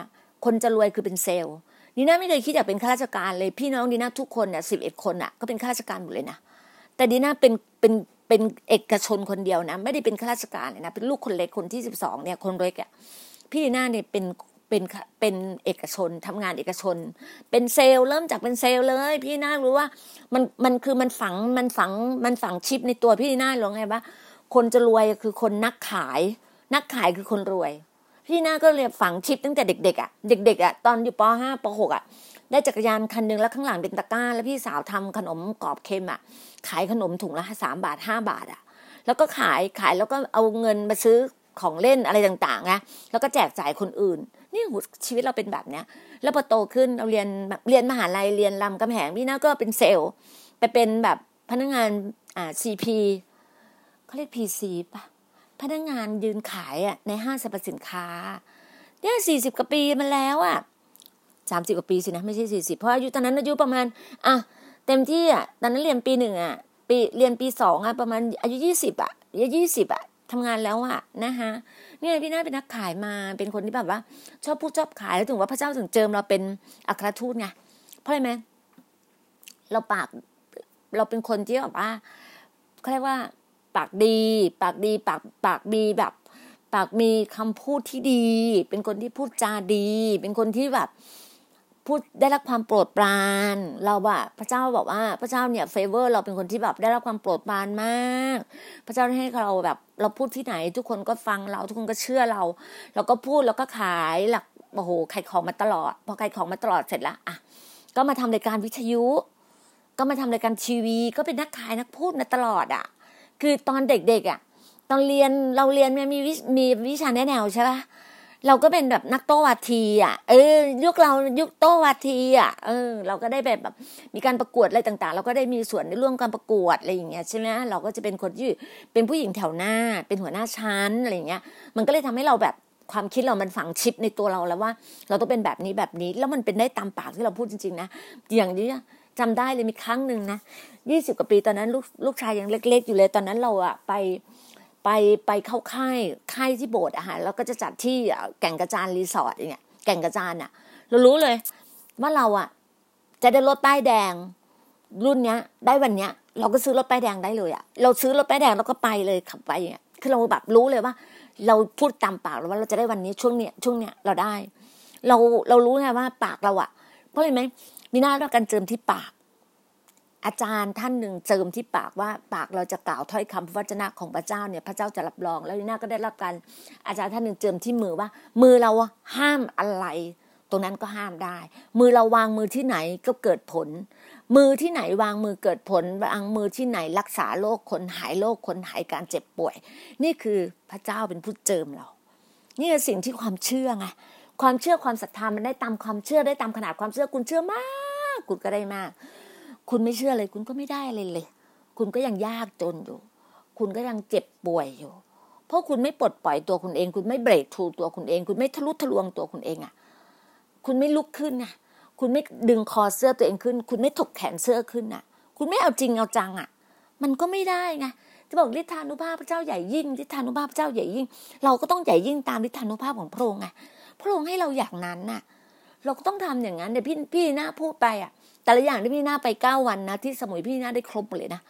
คนจะรวยคือเป็นเซลล์ดีน่าไม่เคยคิดอยากเป็นข้าราชการเลยพี่น้องดีน่าทุกคนเนี่ยสิบเอ็ดคนอะก็เป็นข้าราชการหมดเลยนะ แต่ดีน่าเป็นเป็นเป็นเอกชนคนเดียวนะ ไม่ได้เป็นข้าราชการเลยนะเป็นลูกคนเล็กคนที่สิบสองเนี่ยคนเล็กอะพี่ดีน่าเนี่ยเป็นเป็นเป็นเอกชนทำงานเอกชน เป็นเซลล์เริ่มจากเป็นเซลล์เลย พี่น่ารู้ว่ามันมันคือมันฝังมันฝังมันฝังชิปในตัวพี่น่าหรอไงว่าคนจะรวยคือคนนักขาย นักขายคือคนรวย พี่น่าก็เลยฝังชิปตั้งแต่เด็กๆอะเด็กๆอะตอนอยู่ป .5 ป .6 อะ ได้จักรยานคันหนึ่งแล้วข้างหลังเป็นตะกร้า แล้วพี่สาวทำขนมกรอบเค็มอะ ขายขนมถุงละสามบาทห้าบาทอะ แล้วก็ขายขายแล้วก็เอาเงินมาซื้อของเล่นอะไรต่างๆนะแล้วก็แจกจ่ายคนอื่น นี่ชีวิตเราเป็นแบบเนี้ย แล้วพอโตขึ้นเราเรียนเรียนมหาลัยเรียนลำกำแหงพี่น่าก็เป็นเซลล์ไปเป็นแบบพนักงานอ่าซีพีเขาเรียกพีซีปะพนักงานยืนขายอะในห้างสรรพสินค้าเนี่ยสี่สิบกว่าปีมาแล้วอะ สามสิบกว่าปีสินะไม่ใช่สี่สิบเพราะอายุตอนนั้นอายุประมาณอะเต็มที่อะตอนนั้นเรียนปีหนึ่งอะปีเรียนปีสองอะประมาณอายุยี่สิบอะอายุยี่สิบอะทำงานแล้วอะนะคะเนี่ยพี่น่าเป็นนักขายมาเป็นคนที่แบบว่า ชอบพูดชอบขายแล้วถึงว่าพระเจ้าถึงเจิมเราเป็นอัครทูตไงเพราะอะไรไหมเราปากเราเป็นคนที่แบบว่าเขาเรียกว่า ปากดี ปากดีปากปากดีแบบ ปากมีคำพูดที่ดี เป็นคนที่พูดจาดี เป็นคนที่แบบ พูดได้รับความโปรดปราน เราอะพระเจ้าบอกว่า พระเจ้าเนี่ยเฟเวอร์เราเป็นคนที่แบบได้รับความโปรดปรานมาก พระเจ้าให้เราแบบ เราพูดที่ไหน ทุกคนก็ฟังเรา ทุกคนก็เชื่อเรา เราก็พูดแล้วก็ขายหลักโอ้โหขายของมาตลอด พอขายของมาตลอดเสร็จแล้วอะก็มาทำรายการวิทยุ ก็มาทำรายการทีวี ก็เป็นนักขายนักพูดมาตลอดอะคือตอนเด็กๆอะตอนเรียนเราเรียนมีมีวิชาแนแนวใช่ปะ เราก็เป็นแบบนักโต้วาทีอะ เออ ยุคเรายุคโต้วาทีอะ เออ เราก็ได้แบบแบบมีการประกวดอะไรต่างๆ เราก็ได้มีส่วนในร่วมการประกวดอะไรอย่างเงี้ยใช่ไหมเราก็จะเป็นคนที่เป็นผู้หญิงแถวหน้า เป็นหัวหน้าชั้นอะไรอย่างเงี้ย มันก็เลยทำให้เราแบบความคิดเรามันฝังชิปในตัวเราแล้วว่า เราต้องเป็นแบบนี้แบบนี้ แล้วมันเป็นได้ตามปากที่เราพูดจริงๆนะ อย่างนี้จำได้เลยมีครั้งหนึ่งนะยี่สิบกว่าปีตอนนั้นลูกลูกชายยังเล็ก ๆ อยู่เลยตอนนั้นเราอะไป ไปไปเข้าค่ายค่ายที่โบสถ์อะค่ะแล้วก็จะจัดที่แก่งกระจานรีสอร์ทอย่างเงี้ยแก่งกระจานอะเรารู้เลย ว่าเราอะจะได้รถป้ายแดง รุ่นเนี้ย ได้วันเนี้ย เราก็ซื้อรถป้ายแดงได้เลยอะเราซื้อรถป้ายแดงเราก็ไปเลยขับไปอย่างเงี้ยคือเราแบบรู้เลยว่า เราพูดตามปากเราว่าเราจะได้วันนี้ช่วงเนี้ยช่วงเนี้ยเราได้ เราเรารู้ไงว่าปากเราอะเพราะอะไรไหมมีหน้าด้วยการเจิมที่ปาก อาจารย์ท่านหนึ่งเจิมที่ปากว่าปากเราจะกล่าวถ้อยคำพระวจนะของพระเจ้าเนี่ยพระเจ้าจะรับรอง แล้วลีน่าก็ได้รับการอาจารย์ท่านหนึ่งเจิมที่มือว่า มือเราห้ามอะไร ตรงนั้นก็ห้ามได้ มือเราวางมือที่ไหนก็เกิดผล มือที่ไหนวางมือเกิดผลวางมือที่ไหนรักษาโรคคนหายโรคคนหายการเจ็บป่วย นี่คือพระเจ้าเป็นผู้เจิมเรา นี่คือสิ่งที่ความเชื่อไงความเชื่อความศรัทธามันได้ตามความเชื่อได้ตามขนาดความเชื่อคุณเชื่อมากคุณก็ได้มาก คุณไม่เชื่อเลย คุณก็ไม่ได้เลยเลย คุณก็ยังยากจนอยู่ คุณก็ยังเจ็บป่วยอยู่ เพราะคุณไม่ปลดปล่อยตัวคุณเอง คุณไม่เบรกทูตัวคุณเอง คุณไม่ทะลุทะลวงตัวคุณเองอะ คุณไม่ลุกขึ้นน่ะ คุณไม่ดึงคอเสื้อตัวเองขึ้น คุณไม่ถกแขนเสื้อขึ้นน่ะ คุณไม่เอาจริงเอาจังอะ มันก็ไม่ได้ไงจะบอกฤทธานุภาพพระเจ้าใหญ่ยิ่งฤทธานุภาพพระเจ้าใหญ่ยิ่ง เราก็ต้องใหญ่ยิ่งตามฤทธานุภาพของพระองค์ไงพระองค์ให้เราอย่างนั้นน่ะ เราก็ต้องทำอย่างนั้นเดี๋ยวพี่พี่หน้าพูดไปอะ แต่ละอย่างที่พี่หน้าไปเก้าวันนะที่สมุยพี่หน้าได้ครบหมดเลยนะ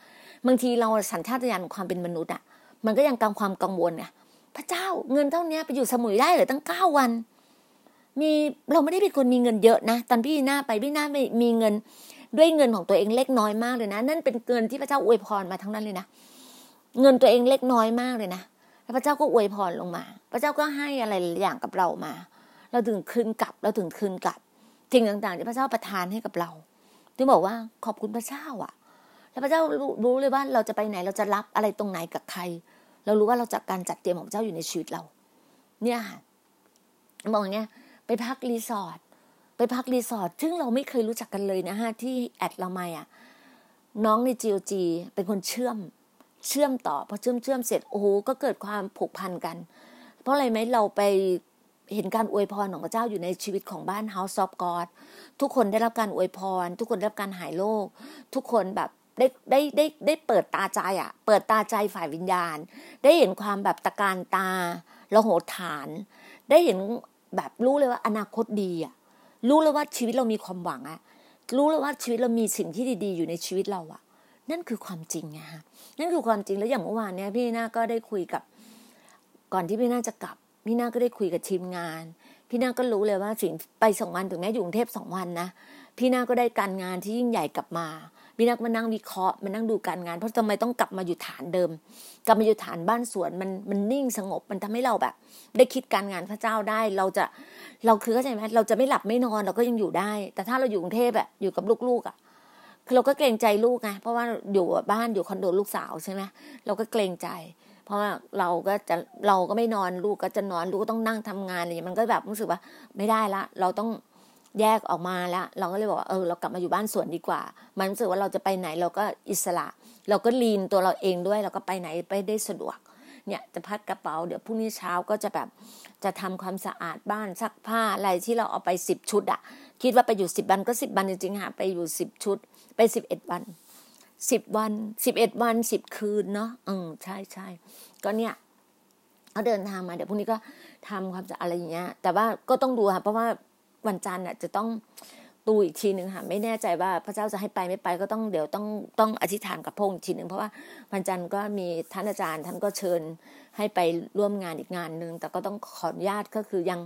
บางทีเราสัญชาตญาณของความเป็นมนุษย์อะ มันก็ยังกังความกังวลเนี่ยพระเจ้าเงินเท่านี้ไปอยู่สมุยได้หรือตั้งเก้าวัน มีเราไม่ได้เป็นคนมีเงินเยอะนะตอนพี่หน้าไปพี่หน้าไม่มีเงินด้วยเงินของตัวเองเล็กน้อยมากเลยนะ นั่นเป็นเงินที่พระเจ้าอวยพรมาทั้งนั้นเลยนะเงินตัวเองเล็กน้อยมากเลยนะแล้วพระเจ้าก็อวยพรลงมา พระเจ้าก็ให้อะไรอย่างกับเรามา เราถึงคืนกลับเราถึงคืนกลับสิ่งต่างๆที่พระเจ้าประทานให้กับเรา ถึงบอกว่าขอบคุณพระเจ้าอะ แล้วพระเจ้ารู้เลยว่าเราจะไปไหนเราจะรับอะไรตรงไหนกับใคร เรารู้ว่าเราจัดการจัดเตรียมของเจ้าอยู่ในชีวิตเรา เนี่ยค่ะบอกเนี้ยไปพักรีสอร์ทไปพักรีสอร์ทซึ่งเราไม่เคยรู้จักกันเลยนะฮะที่แอดละไม่อะ น้องใน GOG เป็นคนเชื่อมเชื่อมต่อพอเชื่อมเชื่อมเสร็จโอ้โหก็เกิดความผูกพันกัน เพราะอะไรไหมเราไป เห็นการอวยพรของพระเจ้าอยู่ในชีวิตของบ้าน House of God ทุกคนได้รับการอวยพร ทุกคนได้รับการหายโรคทุกคนแบบได้ได้ได้ได้เปิดตาใจอะ่ะ เปิดตาใจฝ่ายวิญญาณ ได้เห็นความแบบตะการตาละโหฐาน ได้เห็นแบบรู้เลยว่าอนาคตดีอะ รู้เลยว่าชีวิตเรามีความหวังอะ รู้เลยว่าชีวิตเรามีสิ่งที่ดีๆ อยู่ในชีวิตเราอะ นั่นคือความจริงไงฮะนั่นคือความจริงแล้วอย่างเมื่อวานเนี้ยพี่นาก็ได้คุยกับ ก่อนที่พี่นาจะกลับ พี่นาก็ได้คุยกับทีมงาน พี่นาก็รู้เลยว่าสิ่งไปสองวันถึงแม้อยู่กรุงเทพสองวันนะพี่นาก็ได้การงานที่ยิ่งใหญ่กลับมาพี่นาก็มานั่งวิเคราะห์มานั่งดูการงาน เพราะทำไมต้องกลับมาอยู่ฐานเดิม กลับมาอยู่ฐานบ้านสวนมันมันนิ่งสงบมันทำให้เราแบบ ได้คิดการงานพระเจ้าได้ เราจะเราคือเข้าใจไหมเราจะไม่หลับไม่นอนเราก็ยังอยู่ได้ แต่ถ้าเราอยู่กรุงเทพอะอยู่กับลูกๆอะคือเราก็เกรงใจลูกไงเพราะว่าอยู่บ้านอยู่คอนโดลูกสาวใช่ไหมเราก็เกรงใจ เพราะเราก็จะเราก็ไม่นอนลูกก็จะนอนลูกก็ต้องนั่งทำงานอะไรอย่างเงี้ยมันก็แบบรู้สึกว่าไม่ได้ละ เราต้องแยกออกมาแล้ว เราก็เลยบอกว่าเออเรากลับมาอยู่บ้านสวนดีกว่า มันรู้สึกว่าเราจะไปไหนเราก็อิสระ เราก็ลีนตัวเราเองด้วย เราก็ไปไหนไปได้สะดวก เนี่ยจะพัดกระเป๋าเดี๋ยวพรุ่งนี้เช้าก็จะแบบจะทำความสะอาดบ้านซักผ้าอะไรที่เราเอาไปสิบชุดอะคิดว่าไปอยู่สิบวันก็สิบวันจริงๆค่ะไปอยู่สิบชุดไปสิบเอ็ดวัน สิบวันสิบเอ็ดวันสิบคืนเนาะอืมใช่ใช่ก็เนี่ยเขาเดินทางมาเดี๋ยวพรุ่งนี้ก็ทำความสะอาดอะไรอย่างเงี้ย แต่ว่าก็ต้องดูค่ะเพราะว่าวันจันทร์อะจะต้องตูอีกทีหนึ่งค่ะไม่แน่ใจว่าพระเจ้าจะให้ไปไม่ไปก็ต้องเดี๋ยวต้องต้องอธิษฐานกับพระองค์อีกทีหนึ่งเพราะว่าวันจันทร์ก็มีท่านอาจารย์ท่านก็เชิญให้ไปร่วมงานอีกงานหนึ่งแต่ก็ต้องขออนุญาตก็คือยัง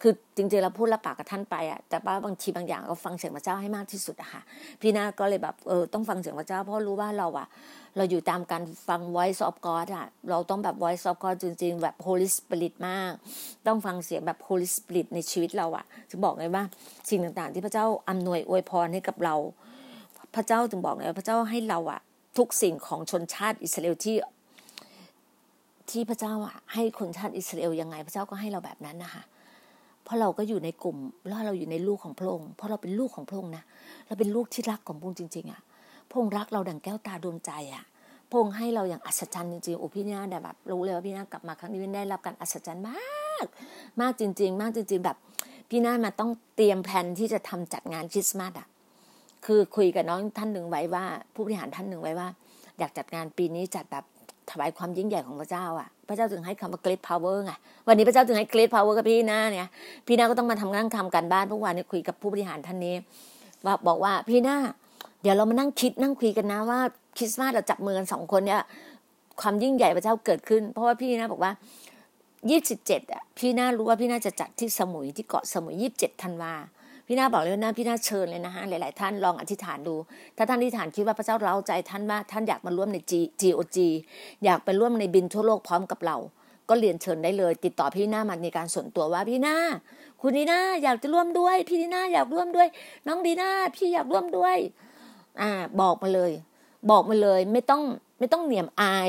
คือจริงๆเราพูดรับปากกับท่านไปอะแต่ว่าบางทีบางอย่างก็ฟังเสียงพระเจ้าให้มากที่สุดอะค่ะพี่นาก็เลยแบบเออต้องฟังเสียงพระเจ้าเพราะรู้ว่าเราอะเราอยู่ตามการฟัง voice of God อะเราต้องแบบ voice of God จริง ๆ แบบ Holy Spirit มาก ต้องฟังเสียงแบบ Holy Spirit ในชีวิตเราอะจะบอกไงว่าสิ่งต่างๆ ที่พระเจ้าอำนวยอวยพรให้กับเรา พระเจ้าถึงบอกไงพระเจ้าให้เราอะทุกสิ่งของชนชาติอิสราเอลที่ ที่พระเจ้าอะให้คนชาติอิสราเอลยังไง พระเจ้าก็ให้เราแบบนั้นนะคะเพราะเราก็อยู่ในกลุ่มแล้วเราอยู่ในลูกของพระองค์เพราะเราเป็นลูกของพระองค์นะเราเป็นลูกที่รักของพระองค์จริง ๆอะพระองค์รักเราดั่งแก้วตาดวงใจอะพระองค์ให้เราอย่างอัศจรรย์จริงๆโอ้พี่นาแบบรู้เลยว่าพี่นากลับมาครั้งนี้ได้รับการอัศจรรย์มาก มากจริง ๆ มากจริง ๆ แบบพี่นามาต้องเตรียมแผนที่จะทำจัดงานคริสต์มาสอะคือคุยกับน้องท่านหนึ่งไว้ว่า ผู้บริหารท่านหนึ่งไว้ว่า อยากจัดงานปีนี้จัดแบบ ถวายความยิ่งใหญ่ของพระเจ้าอะ พระเจ้าถึงให้คำว่า great power ไงวันนี้พระเจ้าถึงให้ great power กับพี่หน้าเนี่ย พี่หนาก็ต้องมาทำงานทำการบ้านทุกวันเนี่ยคุยกับผู้บริหารท่านนี้ ว่าบอกว่าพี่หน้า เดี๋ยวเรามานั่งคิดนั่งคุยกันนะว่าคริสต์มาสเราจับมือกันสองคนเนี่ย ความยิ่งใหญ่พระเจ้าเกิดขึ้น เพราะว่าพี่หน้าบอกว่ายี่สิบเจ็ดอะพี่หน้ารู้ว่าพี่หน้าจะจัดที่สมุยที่เกาะสมุยยี่สิบเจ็ดธันวา พี่นาบอกเลยนะพี่นาเชิญเลยนะฮะหลาย ๆ ท่านลองอธิษฐานดู ถ้าท่านอธิษฐานคิดว่าพระเจ้าเราใจท่านว่าท่านอยากมาร่วมใน G GOG อยากไปร่วมในบินทั่วโลกพร้อมกับเรา ก็เรียนเชิญได้เลย ติดต่อพี่นามาในการส่วนตัวว่าพี่นาคุณดีนาอยากจะร่วมด้วย พี่ดีนาอยากร่วมด้วย น้องดีนาพี่อยากร่วมด้วย อ่า บอกมาเลย บอกมาเลยไม่ต้องไม่ต้องเหนียมอาย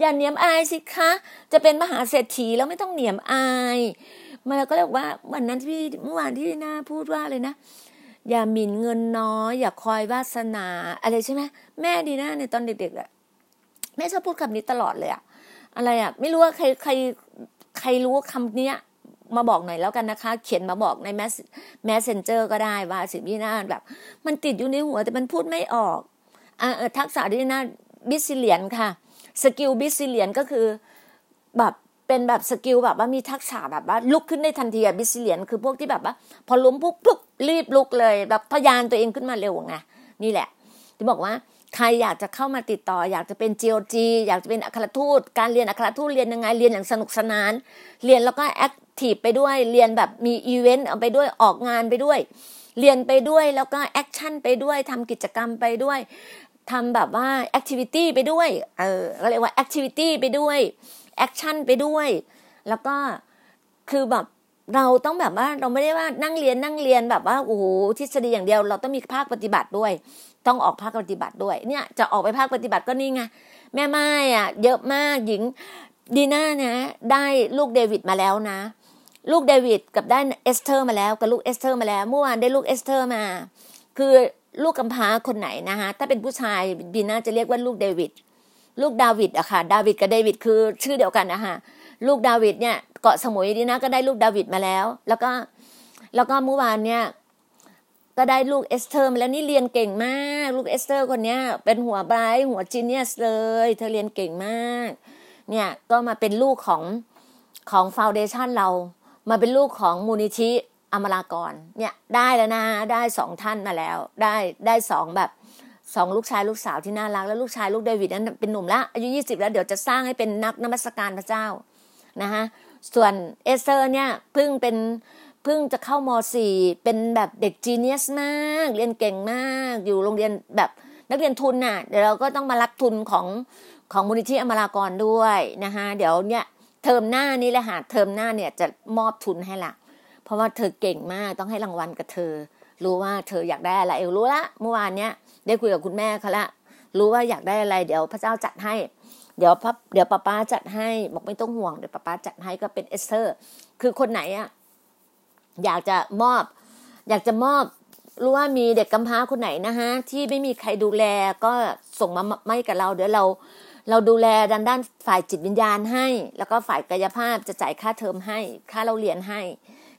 อย่าเหนียมอายสิคะ จะเป็นมหาเศรษฐีแล้วไม่ต้องเหนียมอาย มาก็เลยว่าวันนั้นที่เมื่อวานที่นาพูดว่าเลยนะ อย่าหมิ่นเงินน้อย อย่าคอยวาสนา อะไรใช่ไหมแม่ดีน่าในตอนเด็กๆอะแม่ชอบพูดคำนี้ตลอดเลยอะอะไรอะไม่รู้ว่าใครใครใครรู้คำนี้มาบอกหน่อยแล้วกันนะคะ เขียนมาบอกในแมส Messenger ก็ได้ว่าสิ่งที่น่าแบบ มันติดอยู่ในหัวแต่มันพูดไม่ออกอ่าทักษะที่น่า resilient ค่ะ skill resilient ก็คือแบบ เป็นแบบ skill แบบว่ามีทักษะแบบว่าลุกขึ้นได้ทันทีอะ resilient คือพวกที่แบบว่า พอล้มปุ๊บปุ๊บรีบลุกเลย แบบพยุงตัวเองขึ้นมาเร็วไงนี่แหละ ที่บอกว่าใครอยากจะเข้ามาติดต่อ อยากจะเป็น GOG อยากจะเป็นอัครทูต การเรียนอัครทูตเรียนยังไงเรียนอย่างสนุกสนาน เรียนแล้วก็ active ไปด้วยเรียนแบบมีอีเวนต์เอาไปด้วยออกงานไปด้วย เรียนไปด้วยแล้วก็ action ไปด้วยทำกิจกรรมไปด้วยทำแบบว่า activity ไปด้วย เออก็เรียกว่า activity ไปด้วย action ไปด้วย แล้วก็คือแบบเราต้องแบบว่าเราไม่ได้ว่านั่งเรียนนั่งเรียนแบบว่าโอ้โหทฤษฎีอย่างเดียว เราต้องมีภาคปฏิบัติด้วย ต้องออกภาคปฏิบัติด้วย เนี่ย จะออกไปภาคปฏิบัติก็นี่ไงแม่หม้ายอะ เยอะมากพี่ดีน่านะ ได้ลูกเดวิดมาแล้วนะ ลูกเดวิดกับได้เอสเธอร์มาแล้วกับลูกเอสเธอร์มาแล้วเมื่อวานได้ลูกเอสเธอร์มา คือลูกกำพร้าคนไหนนะคะถ้าเป็นผู้ชายพี่น่าจะเรียกว่าลูกเดวิด ลูกดาวิดอะค่ะ ดาวิดกับเดวิดคือชื่อเดียวกันนะคะลูกดาวิดเนี่ยเกาะสมุยดีน่าก็ได้ลูกดาวิดมาแล้ว แล้วก็แล้วก็เมื่อวานเนี่ยก็ได้ลูกเอสเธอร์มาแล้วนี่เรียนเก่งมาก ลูกเอสเธอร์คนเนี้ยเป็นหัว bright หัว genius เลย เธอเรียนเก่งมาก เนี่ยก็มาเป็นลูกของของ foundation เรามาเป็นลูกของมูลนิธิอมรากรเนี่ยได้แล้วนะ ได้สองท่านมาแล้ว ได้ได้สองแบบ สองลูกชายลูกสาวที่น่ารัก แล้วลูกชายลูกเดวิดนั้นเป็นหนุ่มและอายุยี่สิบแล้วเดี๋ยวจะสร้างให้เป็นนักนมัสการพระเจ้านะคะส่วนเอเตอร์เนี่ยเพิ่งเป็นเพิ่งจะเข้ามสี่เป็นแบบเด็กจีเนียสมากเรียนเก่งมาก อยู่โรงเรียนแบบนักเรียนทุนน่ะเดี๋ยวเราก็ต้องมารับทุนของของมูลนิธิอมรากรด้วยนะคะเดี๋ยวเนี่ยเทอมหน้านี้แหละค่ะเทอมหน้าเนี่ยจะมอบทุนให้ละเพราะว่าเธอเก่งมากต้องให้รางวัลกับเธอ รู้ว่าเธออยากได้อะไรเออรู้ละเมื่อวานเนี้ย ได้คุยกับคุณแม่เขาละรู้ว่าอยากได้อะไร เดี๋ยวพระเจ้าจัดให้ เดี๋ยวพับเดี๋ยวป้าป้าจัดให้บอกไม่ต้องห่วงเดี๋ยวป้าป้าจัดให้ก็เป็นเอสเตอร์ คือคนไหนอะอยากจะมอบ อยากจะมอบรู้ว่ามีเด็กกำพร้าคนไหนนะฮะที่ไม่มีใครดูแลก็ส่งมาไม่กับเรา เดี๋ยวเรา เราดูแลด้านด้านฝ่ายจิตวิญญาณให้ แล้วก็ฝ่ายกายภาพจะจ่ายค่าเทอมให้ ค่าเราเรียนให้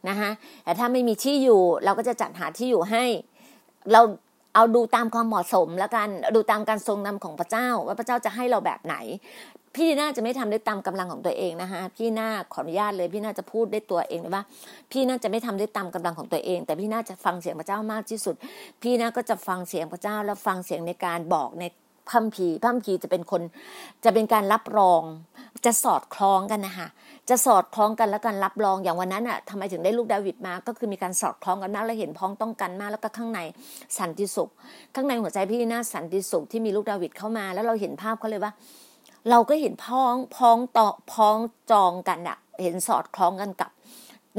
นะคะแต่ถ้าไม่มีที่อยู่เราก็จะจัดหาที่อยู่ให้ เรา เอาดูตามความเหมาะสมแล้วกันดูตามการทรงนำของพระเจ้า ว่าพระเจ้าจะให้เราแบบไหน พี่น่าจะไม่ทำด้วยตามกำลังของตัวเองนะคะพี่น่าขออนุญาตเลย พี่น่าจะพูดได้ตัวเองเลยว่า พี่น่าจะไม่ทำด้วยตามกำลังของตัวเอง แต่พี่น่าจะฟังเสียงพระเจ้ามากที่สุด พี่น่าก็จะฟังเสียงพระเจ้า แล้วฟังเสียงในการบอกในพัมพีพัมพีจะเป็นคนจะเป็นการรับรองจะสอดคล้องกันนะคะ จะสอดคล้องกันแล้วกันรับรองอย่างวันนั้นอะทำไมถึงได้ลูกดาวิดมา ก็คือมีการสอดคล้องกันมากแล้วเห็นพ้องต้องกันมาก แล้วก็ข้างในสันติสุข ข้างในหัวใจพี่น่าสันติสุขที่มีลูกดาวิดเข้ามา แล้วเราเห็นภาพเขาเลยว่า เราก็เห็นพ้องพ้องต่อพ้องจองกันอะเห็นสอดคล้องกันกับ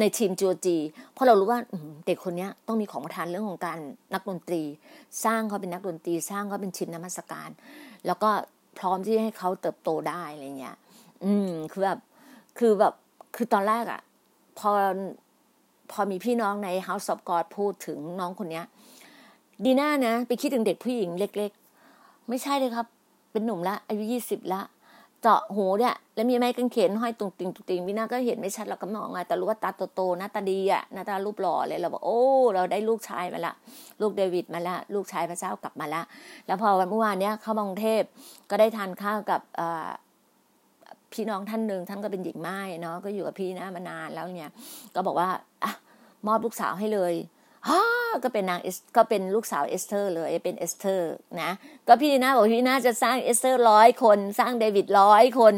ในทีมจูจีเพราะเรารู้ว่าเด็กคนนี้ต้องมีของประทานเรื่องของการนักดนตรี สร้างเขาเป็นนักดนตรี สร้างเขาเป็นชินนมัสการ แล้วก็พร้อมที่ให้เขาเติบโตได้อะไรเงี้ย อืมคือแบบ คือแบบคือตอนแรกอะพอพอมีพี่น้องใน House of God พูดถึงน้องคนเนี้ยดีน่านะ ไปคิดถึงเด็กผู้หญิงเล็ก ๆ ไม่ใช่เลยครับ เป็นหนุ่มละ อายุยี่สิบละ เจาะหูเนี่ยแล้วมีไม้กางเขนห้อยตุงติงตุงติงพี่าก็เห็นไม่ชัดเราก็มองไงแต่รู้ว่าตาโตๆหน้าตาดีอะหน้าตารูปหล่อเลยเราบอกโอ้ เราได้ลูกชายมาละ ลูกเดวิดมาละ ลูกชายพระเจ้ากลับมาละ แล้วพอวันเมื่อวานเนี้ยเข้ามากรุงเทพก็ได้ทานข้าวกับ พี่น้องท่านหนึ่งท่านก็เป็นหญิงม่ายเนาะก็อยู่กับพี่น่ามานานแล้วเนี่ย ก็บอกว่าอะมอบลูกสาวให้เลยฮ่าก็เป็นนางก็เป็นลูกสาวเอสเธอร์เลยเป็นเอสเธอร์นะก็พี่น่าบอกพี่น่าจะสร้างเอสเธอร์ร้อยคน สร้างเดวิดร้อยคน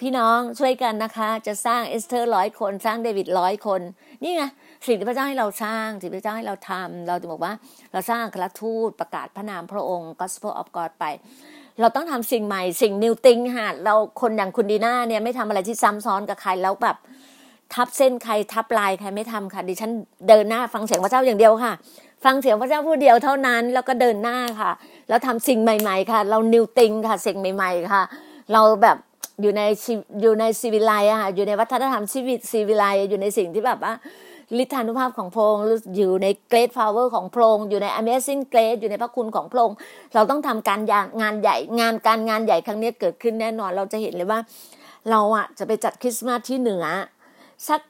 พี่น้องช่วยกันนะคะ จะสร้างเอสเธอร์ร้อยคน สร้างเดวิดร้อยคน นี่ไงสิ่งที่พระเจ้าให้เราสร้างสิ่งที่พระเจ้าให้เราทำเราจะบอกว่าเราสร้างครทูตประกาศพระนามพระองค์ Gospel of God ไป เราต้องทำสิ่งใหม่สิ่งนิวติงค่ะเราคนอย่างคุณดีน่าเนี่ยไม่ทำอะไรที่ซ้ำซ้อนกับใครแล้วแบบทับเส้นใครทับลายใครไม่ทำค่ะ ดิฉันเดินหน้าฟังเสียงพระเจ้าอย่างเดียวค่ะ ฟังเสียงพระเจ้าผู้เดียวเท่านั้น แล้วก็เดินหน้าค่ะ แล้วทำสิ่งใหม่ ๆ ค่ะ เรานิวติงค่ะสิ่งใหม่ ๆ ค่ะ เราแบบอยู่ในอยู่ในซีวิไลอะค่ะอยู่ในวัฒนธรรมชีวิตซีวิไลอยู่ในสิ่งที่แบบว่า ฤทธานุภาพของพระองค์อยู่ในเกรดพาวเวอร์ของพระองค์อยู่ใน Amazing Grace อยู่ในพระคุณของพระองค์เราต้องทำการงานใหญ่งานการงานใหญ่ครั้งนี้เกิดขึ้นแน่นอนเราจะเห็นเลยว่า เราอะจะไปจัดคริสต์มาสที่เหนือสัก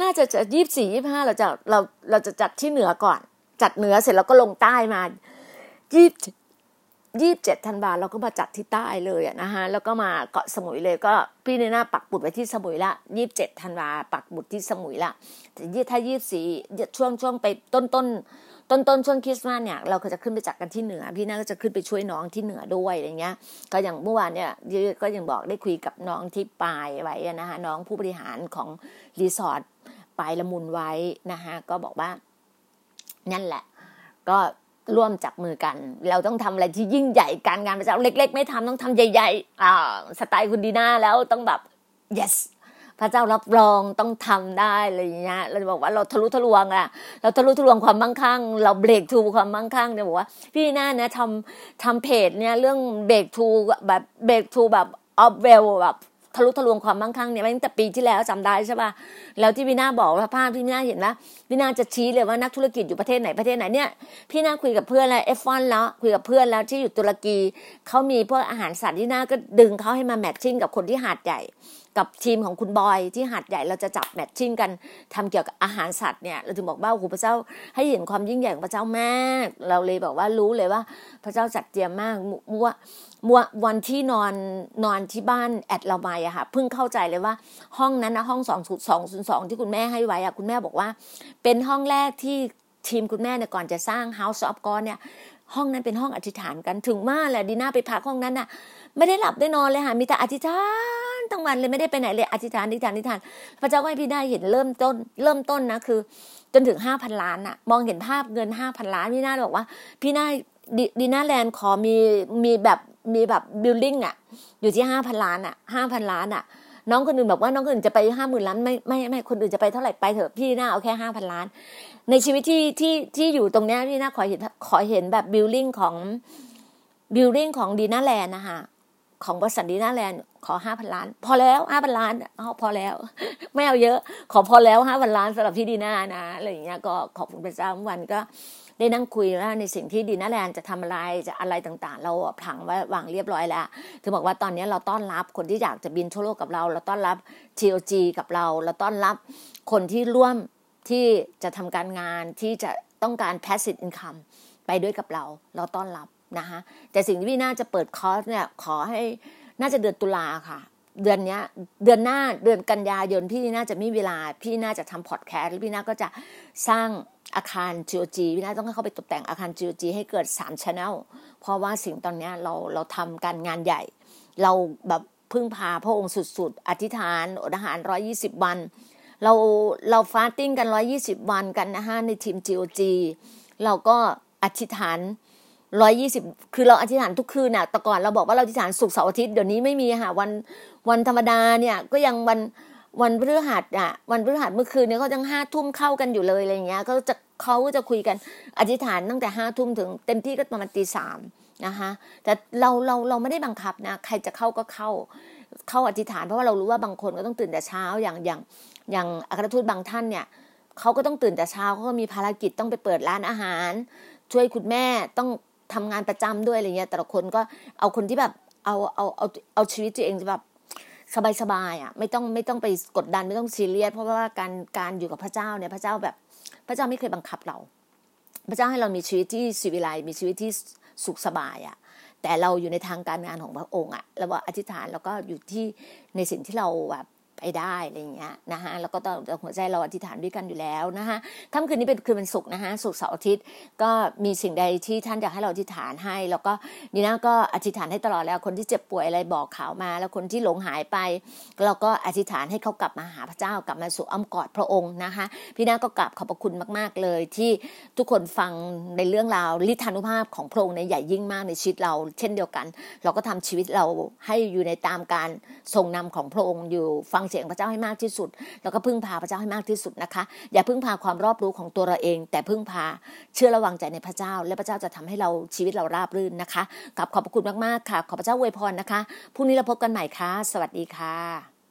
น่าจะจะยี่สี่ยี่ห้าเราจะเราเราจะจัดที่เหนือก่อน จัดเหนือเสร็จแล้วก็ลงใต้มายี่ ยี่บเจ็ดธันวาเราก็มาจัดที่ใต้เลยนะฮะแล้วก็มาเกาะสมุยเลยก็พี่ในหน้าปักบุตรไว้ที่สมุยละยี่สิบเจ็ดธันวาปักบุตรที่สมุยละแต่ยี่ถ้ายี่สี่ช่วงช่วงไปต้นต้นต้นต้นช่วงคริสต์มาสเนี่ยเราก็จะขึ้นไปจัดกันที่เหนือ พี่น่าก็จะขึ้นไปช่วยน้องที่เหนือด้วยอะไรเงี้ย ก็อย่างเมื่อวานเนี่ยก็ยังบอกได้คุยกับน้องที่ปลายไว้นะคะน้องผู้บริหารของรีสอร์ทปลายละมุนไว้นะคะก็บอกว่านั่นแหละ ก็ ร่วมจับมือกัน เราต้องทำอะไรที่ยิ่งใหญ่การงานประจำเล็ก ๆ ไม่ทำต้องทำใหญ่ๆอ่าสไตล์คุณดีน่าแล้วต้องแบบ yes พระเจ้ารับรองต้องทำได้อะไรอย่างเงี้ยเราจะบอกว่าเราทะลุทะลวงอะเราทะลุทะลวงความมั่งคั่ง เรา breakthrough ความมั่งคั่งเนี่ยบอกว่า พี่น่าเนี่ยทำทำเพจเนี่ยเรื่อง breakthrough แบบ breakthrough แบบ overall แบบ ทะลุทะลวงความมั่งคั่งเนี่ยตั้งแต่ปีที่แล้วจำได้ใช่ป่ะแล้วที่พี่นาบอกว่าภาพพี่นาเห็นนะพี่นาจะชี้เลยว่านักธุรกิจอยู่ประเทศไหนประเทศไหนเนี่ยพี่นาคุยกับเพื่อนแล้วเอฟฟอนแล้วคุยกับเพื่อนแล้วที่อยู่ตุรกีเขามีพวกอาหารสัตว์ที่นาก็ดึงเขาให้มาแมทชิ่งกับคนที่หาดใหญ่กับทีมของคุณบอยที่หัดใหญ่เราจะจับแมทชิ่งกันทำเกี่ยวกับอาหารสัตว์เนี่ยเราถึงบอกว่าโอ้โหพระเจ้าให้เห็นความยิ่งใหญ่ของพระเจ้ามาก เราเลยบอกว่ารู้เลยว่าพระเจ้าจัดเตรียมมากมัว วันที่นอนนอนที่บ้านแอดเราไปอะค่ะเพิ่งเข้าใจเลยว่า ห้องนั้นนะห้องสองศูนย์สองศูนย์สองที่คุณแม่ให้ไว้อะคุณแม่บอกว่า เป็นห้องแรกที่ทีมคุณแม่เนี่ยก่อนจะสร้าง House of God เนี่ย ห้องนั้นเป็นห้องอธิษฐานกันถึงว่าแหละดีน่าไปพักห้องนั้นน่ะ ไม่ได้หลับได้นอนเลยค่ะมีแต่อธิษฐานทั้งวันเลยไม่ได้ไปไหนเลยอธิษฐานอธิษฐานอธิษฐาน พระเจ้าให้พี่ได้เห็นเริ่มต้น เริ่มต้นนะคือ จนถึงห้าพันล้านอะมองเห็นภาพเงินห้าพันล้านพี่น่าบอกว่า พี่น่าดีน่าแลนด์ขอมีมีแบบ มีแบบ building อะอยู่ที่ห้าพันล้านอะห้าพันล้านอะน้องคนอื่นบอกว่าน้องคนอื่นจะไปห้าหมื่นล้านไม่ไม่ไม่คนอื่นจะไปเท่าไหร่ไปเถอะพี่น่าเอาแค่ห้าพันล้าน ในชีวิตที่ที่ที่อยู่ตรงเนี้ยพี่น่าขอเห็นขอเห็นแบบ building ของ building ของดีน่าแลนด์นะคะของบริษัทดีน่าแลนด์ขอห้าพันล้าน พอแล้วห้าพันล้านเอาพอแล้วไม่เอาเยอะ ขอพอแล้วห้าพันล้านสำหรับพี่ดีน่านะอะไรอย่างเงี้ยก็ขอบคุณพระเจ้าเมื่อวานก็ ได้นั่งคุยว่าในสิ่งที่ดีน่าแลนด์จะทำอะไรจะอะไรต่างๆ เราผังไว้วางเรียบร้อยแล้วถึงบอกว่าตอนนี้เราต้อนรับคนที่อยากจะบินทั่วโลกกับเรา เราต้อนรับ TOG กับเรา เราต้อนรับคนที่ร่วมที่จะทำการงานที่จะต้องการ passive income ไปด้วยกับเรา เราต้อนรับนะคะแต่สิ่งที่พี่น่าจะเปิดคอร์สเนี่ยขอให้น่าจะเดือนตุลาค่ะ เดือนนี้เดือนหน้าเดือนกันยายนพี่น่าจะมีเวลา พี่น่าจะทำพอดแคสต์พี่น่าก็จะสร้างอาคาร GOG พี่น่าต้องเข้าไปตกแต่งอาคาร GOG ให้เกิด3 Channel เพราะว่าสิ่งตอนนี้เราเราทำการงานใหญ่ เราแบบพึ่งพาพระองค์สุดๆ อธิษฐานอดอาหาร 120 วัน เราเราฟาสติ้งกัน 120 วันกันนะฮะในทีม GOG เราก็อธิษฐานร้อยยี่สิบคือเราอธิษฐานทุกคืนน่ะแต่ก่อนเราบอกว่าเราอธิษฐานสุกเสาร์อาทิตย์เดี๋ยวนี้ไม่มีค่ะวัน วันธรรมดาเนี่ยก็ยังวันวันพฤหัสอะ วันพฤหัสเมื่อคืนเนี่ยเขายังห้าทุ่มเข้ากันอยู่เลยอะไรเงี้ยก็จะเขาจะคุยกันอธิษฐานตั้งแต่ห้าทุ่มถึงเต็มที่ก็ประมาณตีสามนะคะแต่เราเราเราไม่ได้บังคับนะใครจะเข้าก็เข้า เข้าอธิษฐานเพราะว่าเรารู้ว่าบางคนก็ต้องตื่นแต่เช้าอย่างอย่างอย่างอัครทูตบางท่านเนี่ยเขาก็ต้องตื่นแต่เช้าเขาก็มีภารกิจต้องไปเปิดร้านอาหาร ช่วยคุณแม่ต้องทำงานประจำด้วยอะไรเงี้ยแต่ละคนก็เอาคนที่แบบเอาเอาเอาเอาชีวิตตัวเองแบบ สบายๆอะไม่ต้องไม่ต้องไปกดดันไม่ต้องซีเรียสเพราะว่าการการอยู่กับพระเจ้าเนี่ยพระเจ้าแบบพระเจ้าไม่เคยบังคับเรา พระเจ้าให้เรามีชีวิตที่สิวิไลมีชีวิตที่สุขสบายอะแต่เราอยู่ในทางการงานของพระองค์อะแล้วว่าอธิษฐานแล้วก็อยู่ที่ในสิ่งที่เราแบบ ไปได้อะไรเงี้ยนะคะแล้วก็ต้องหัวใจเราอธิษฐานด้วยกันอยู่แล้วนะคะค่ำคืนนี้เป็นคืนวันศุกร์นะคะศุกร์เสาร์อาทิตย์ก็มีสิ่งใดที่ท่านอยากให้เราอธิษฐานให้ แล้วก็นี่นะก็อธิษฐานให้ตลอดแล้วคนที่เจ็บป่วยอะไรบอกข่าวมา แล้วคนที่หลงหายไป เราก็อธิษฐานให้เขากลับมาหาพระเจ้ากลับมาสู่อ้อมกอดพระองค์นะคะพี่นาก็กราบขอบพระคุณมาก ๆ เลยที่ทุกคนฟังในเรื่องราวลิทานุภาพของพระองค์ในใหญ่ยิ่งมากในชีวิตเรา เช่นเดียวกัน เราก็ทำชีวิตเราให้อยู่ในตามการทรงนำของพระองค์อยู่ฟังเสียงพระเจ้าให้มากที่สุด แล้วก็พึ่งพาพระเจ้าให้มากที่สุดนะคะ อย่าพึ่งพาความรอบรู้ของตัวเราเอง แต่พึ่งพาเชื่อระวังใจในพระเจ้า และพระเจ้าจะทำให้เราชีวิตเราราบรื่นนะคะกับขอบพระคุณมากๆค่ะ ขอพระเจ้าอวยพรนะคะพรุ่งนี้เราพบกันใหม่ค่ะ สวัสดีค่ะ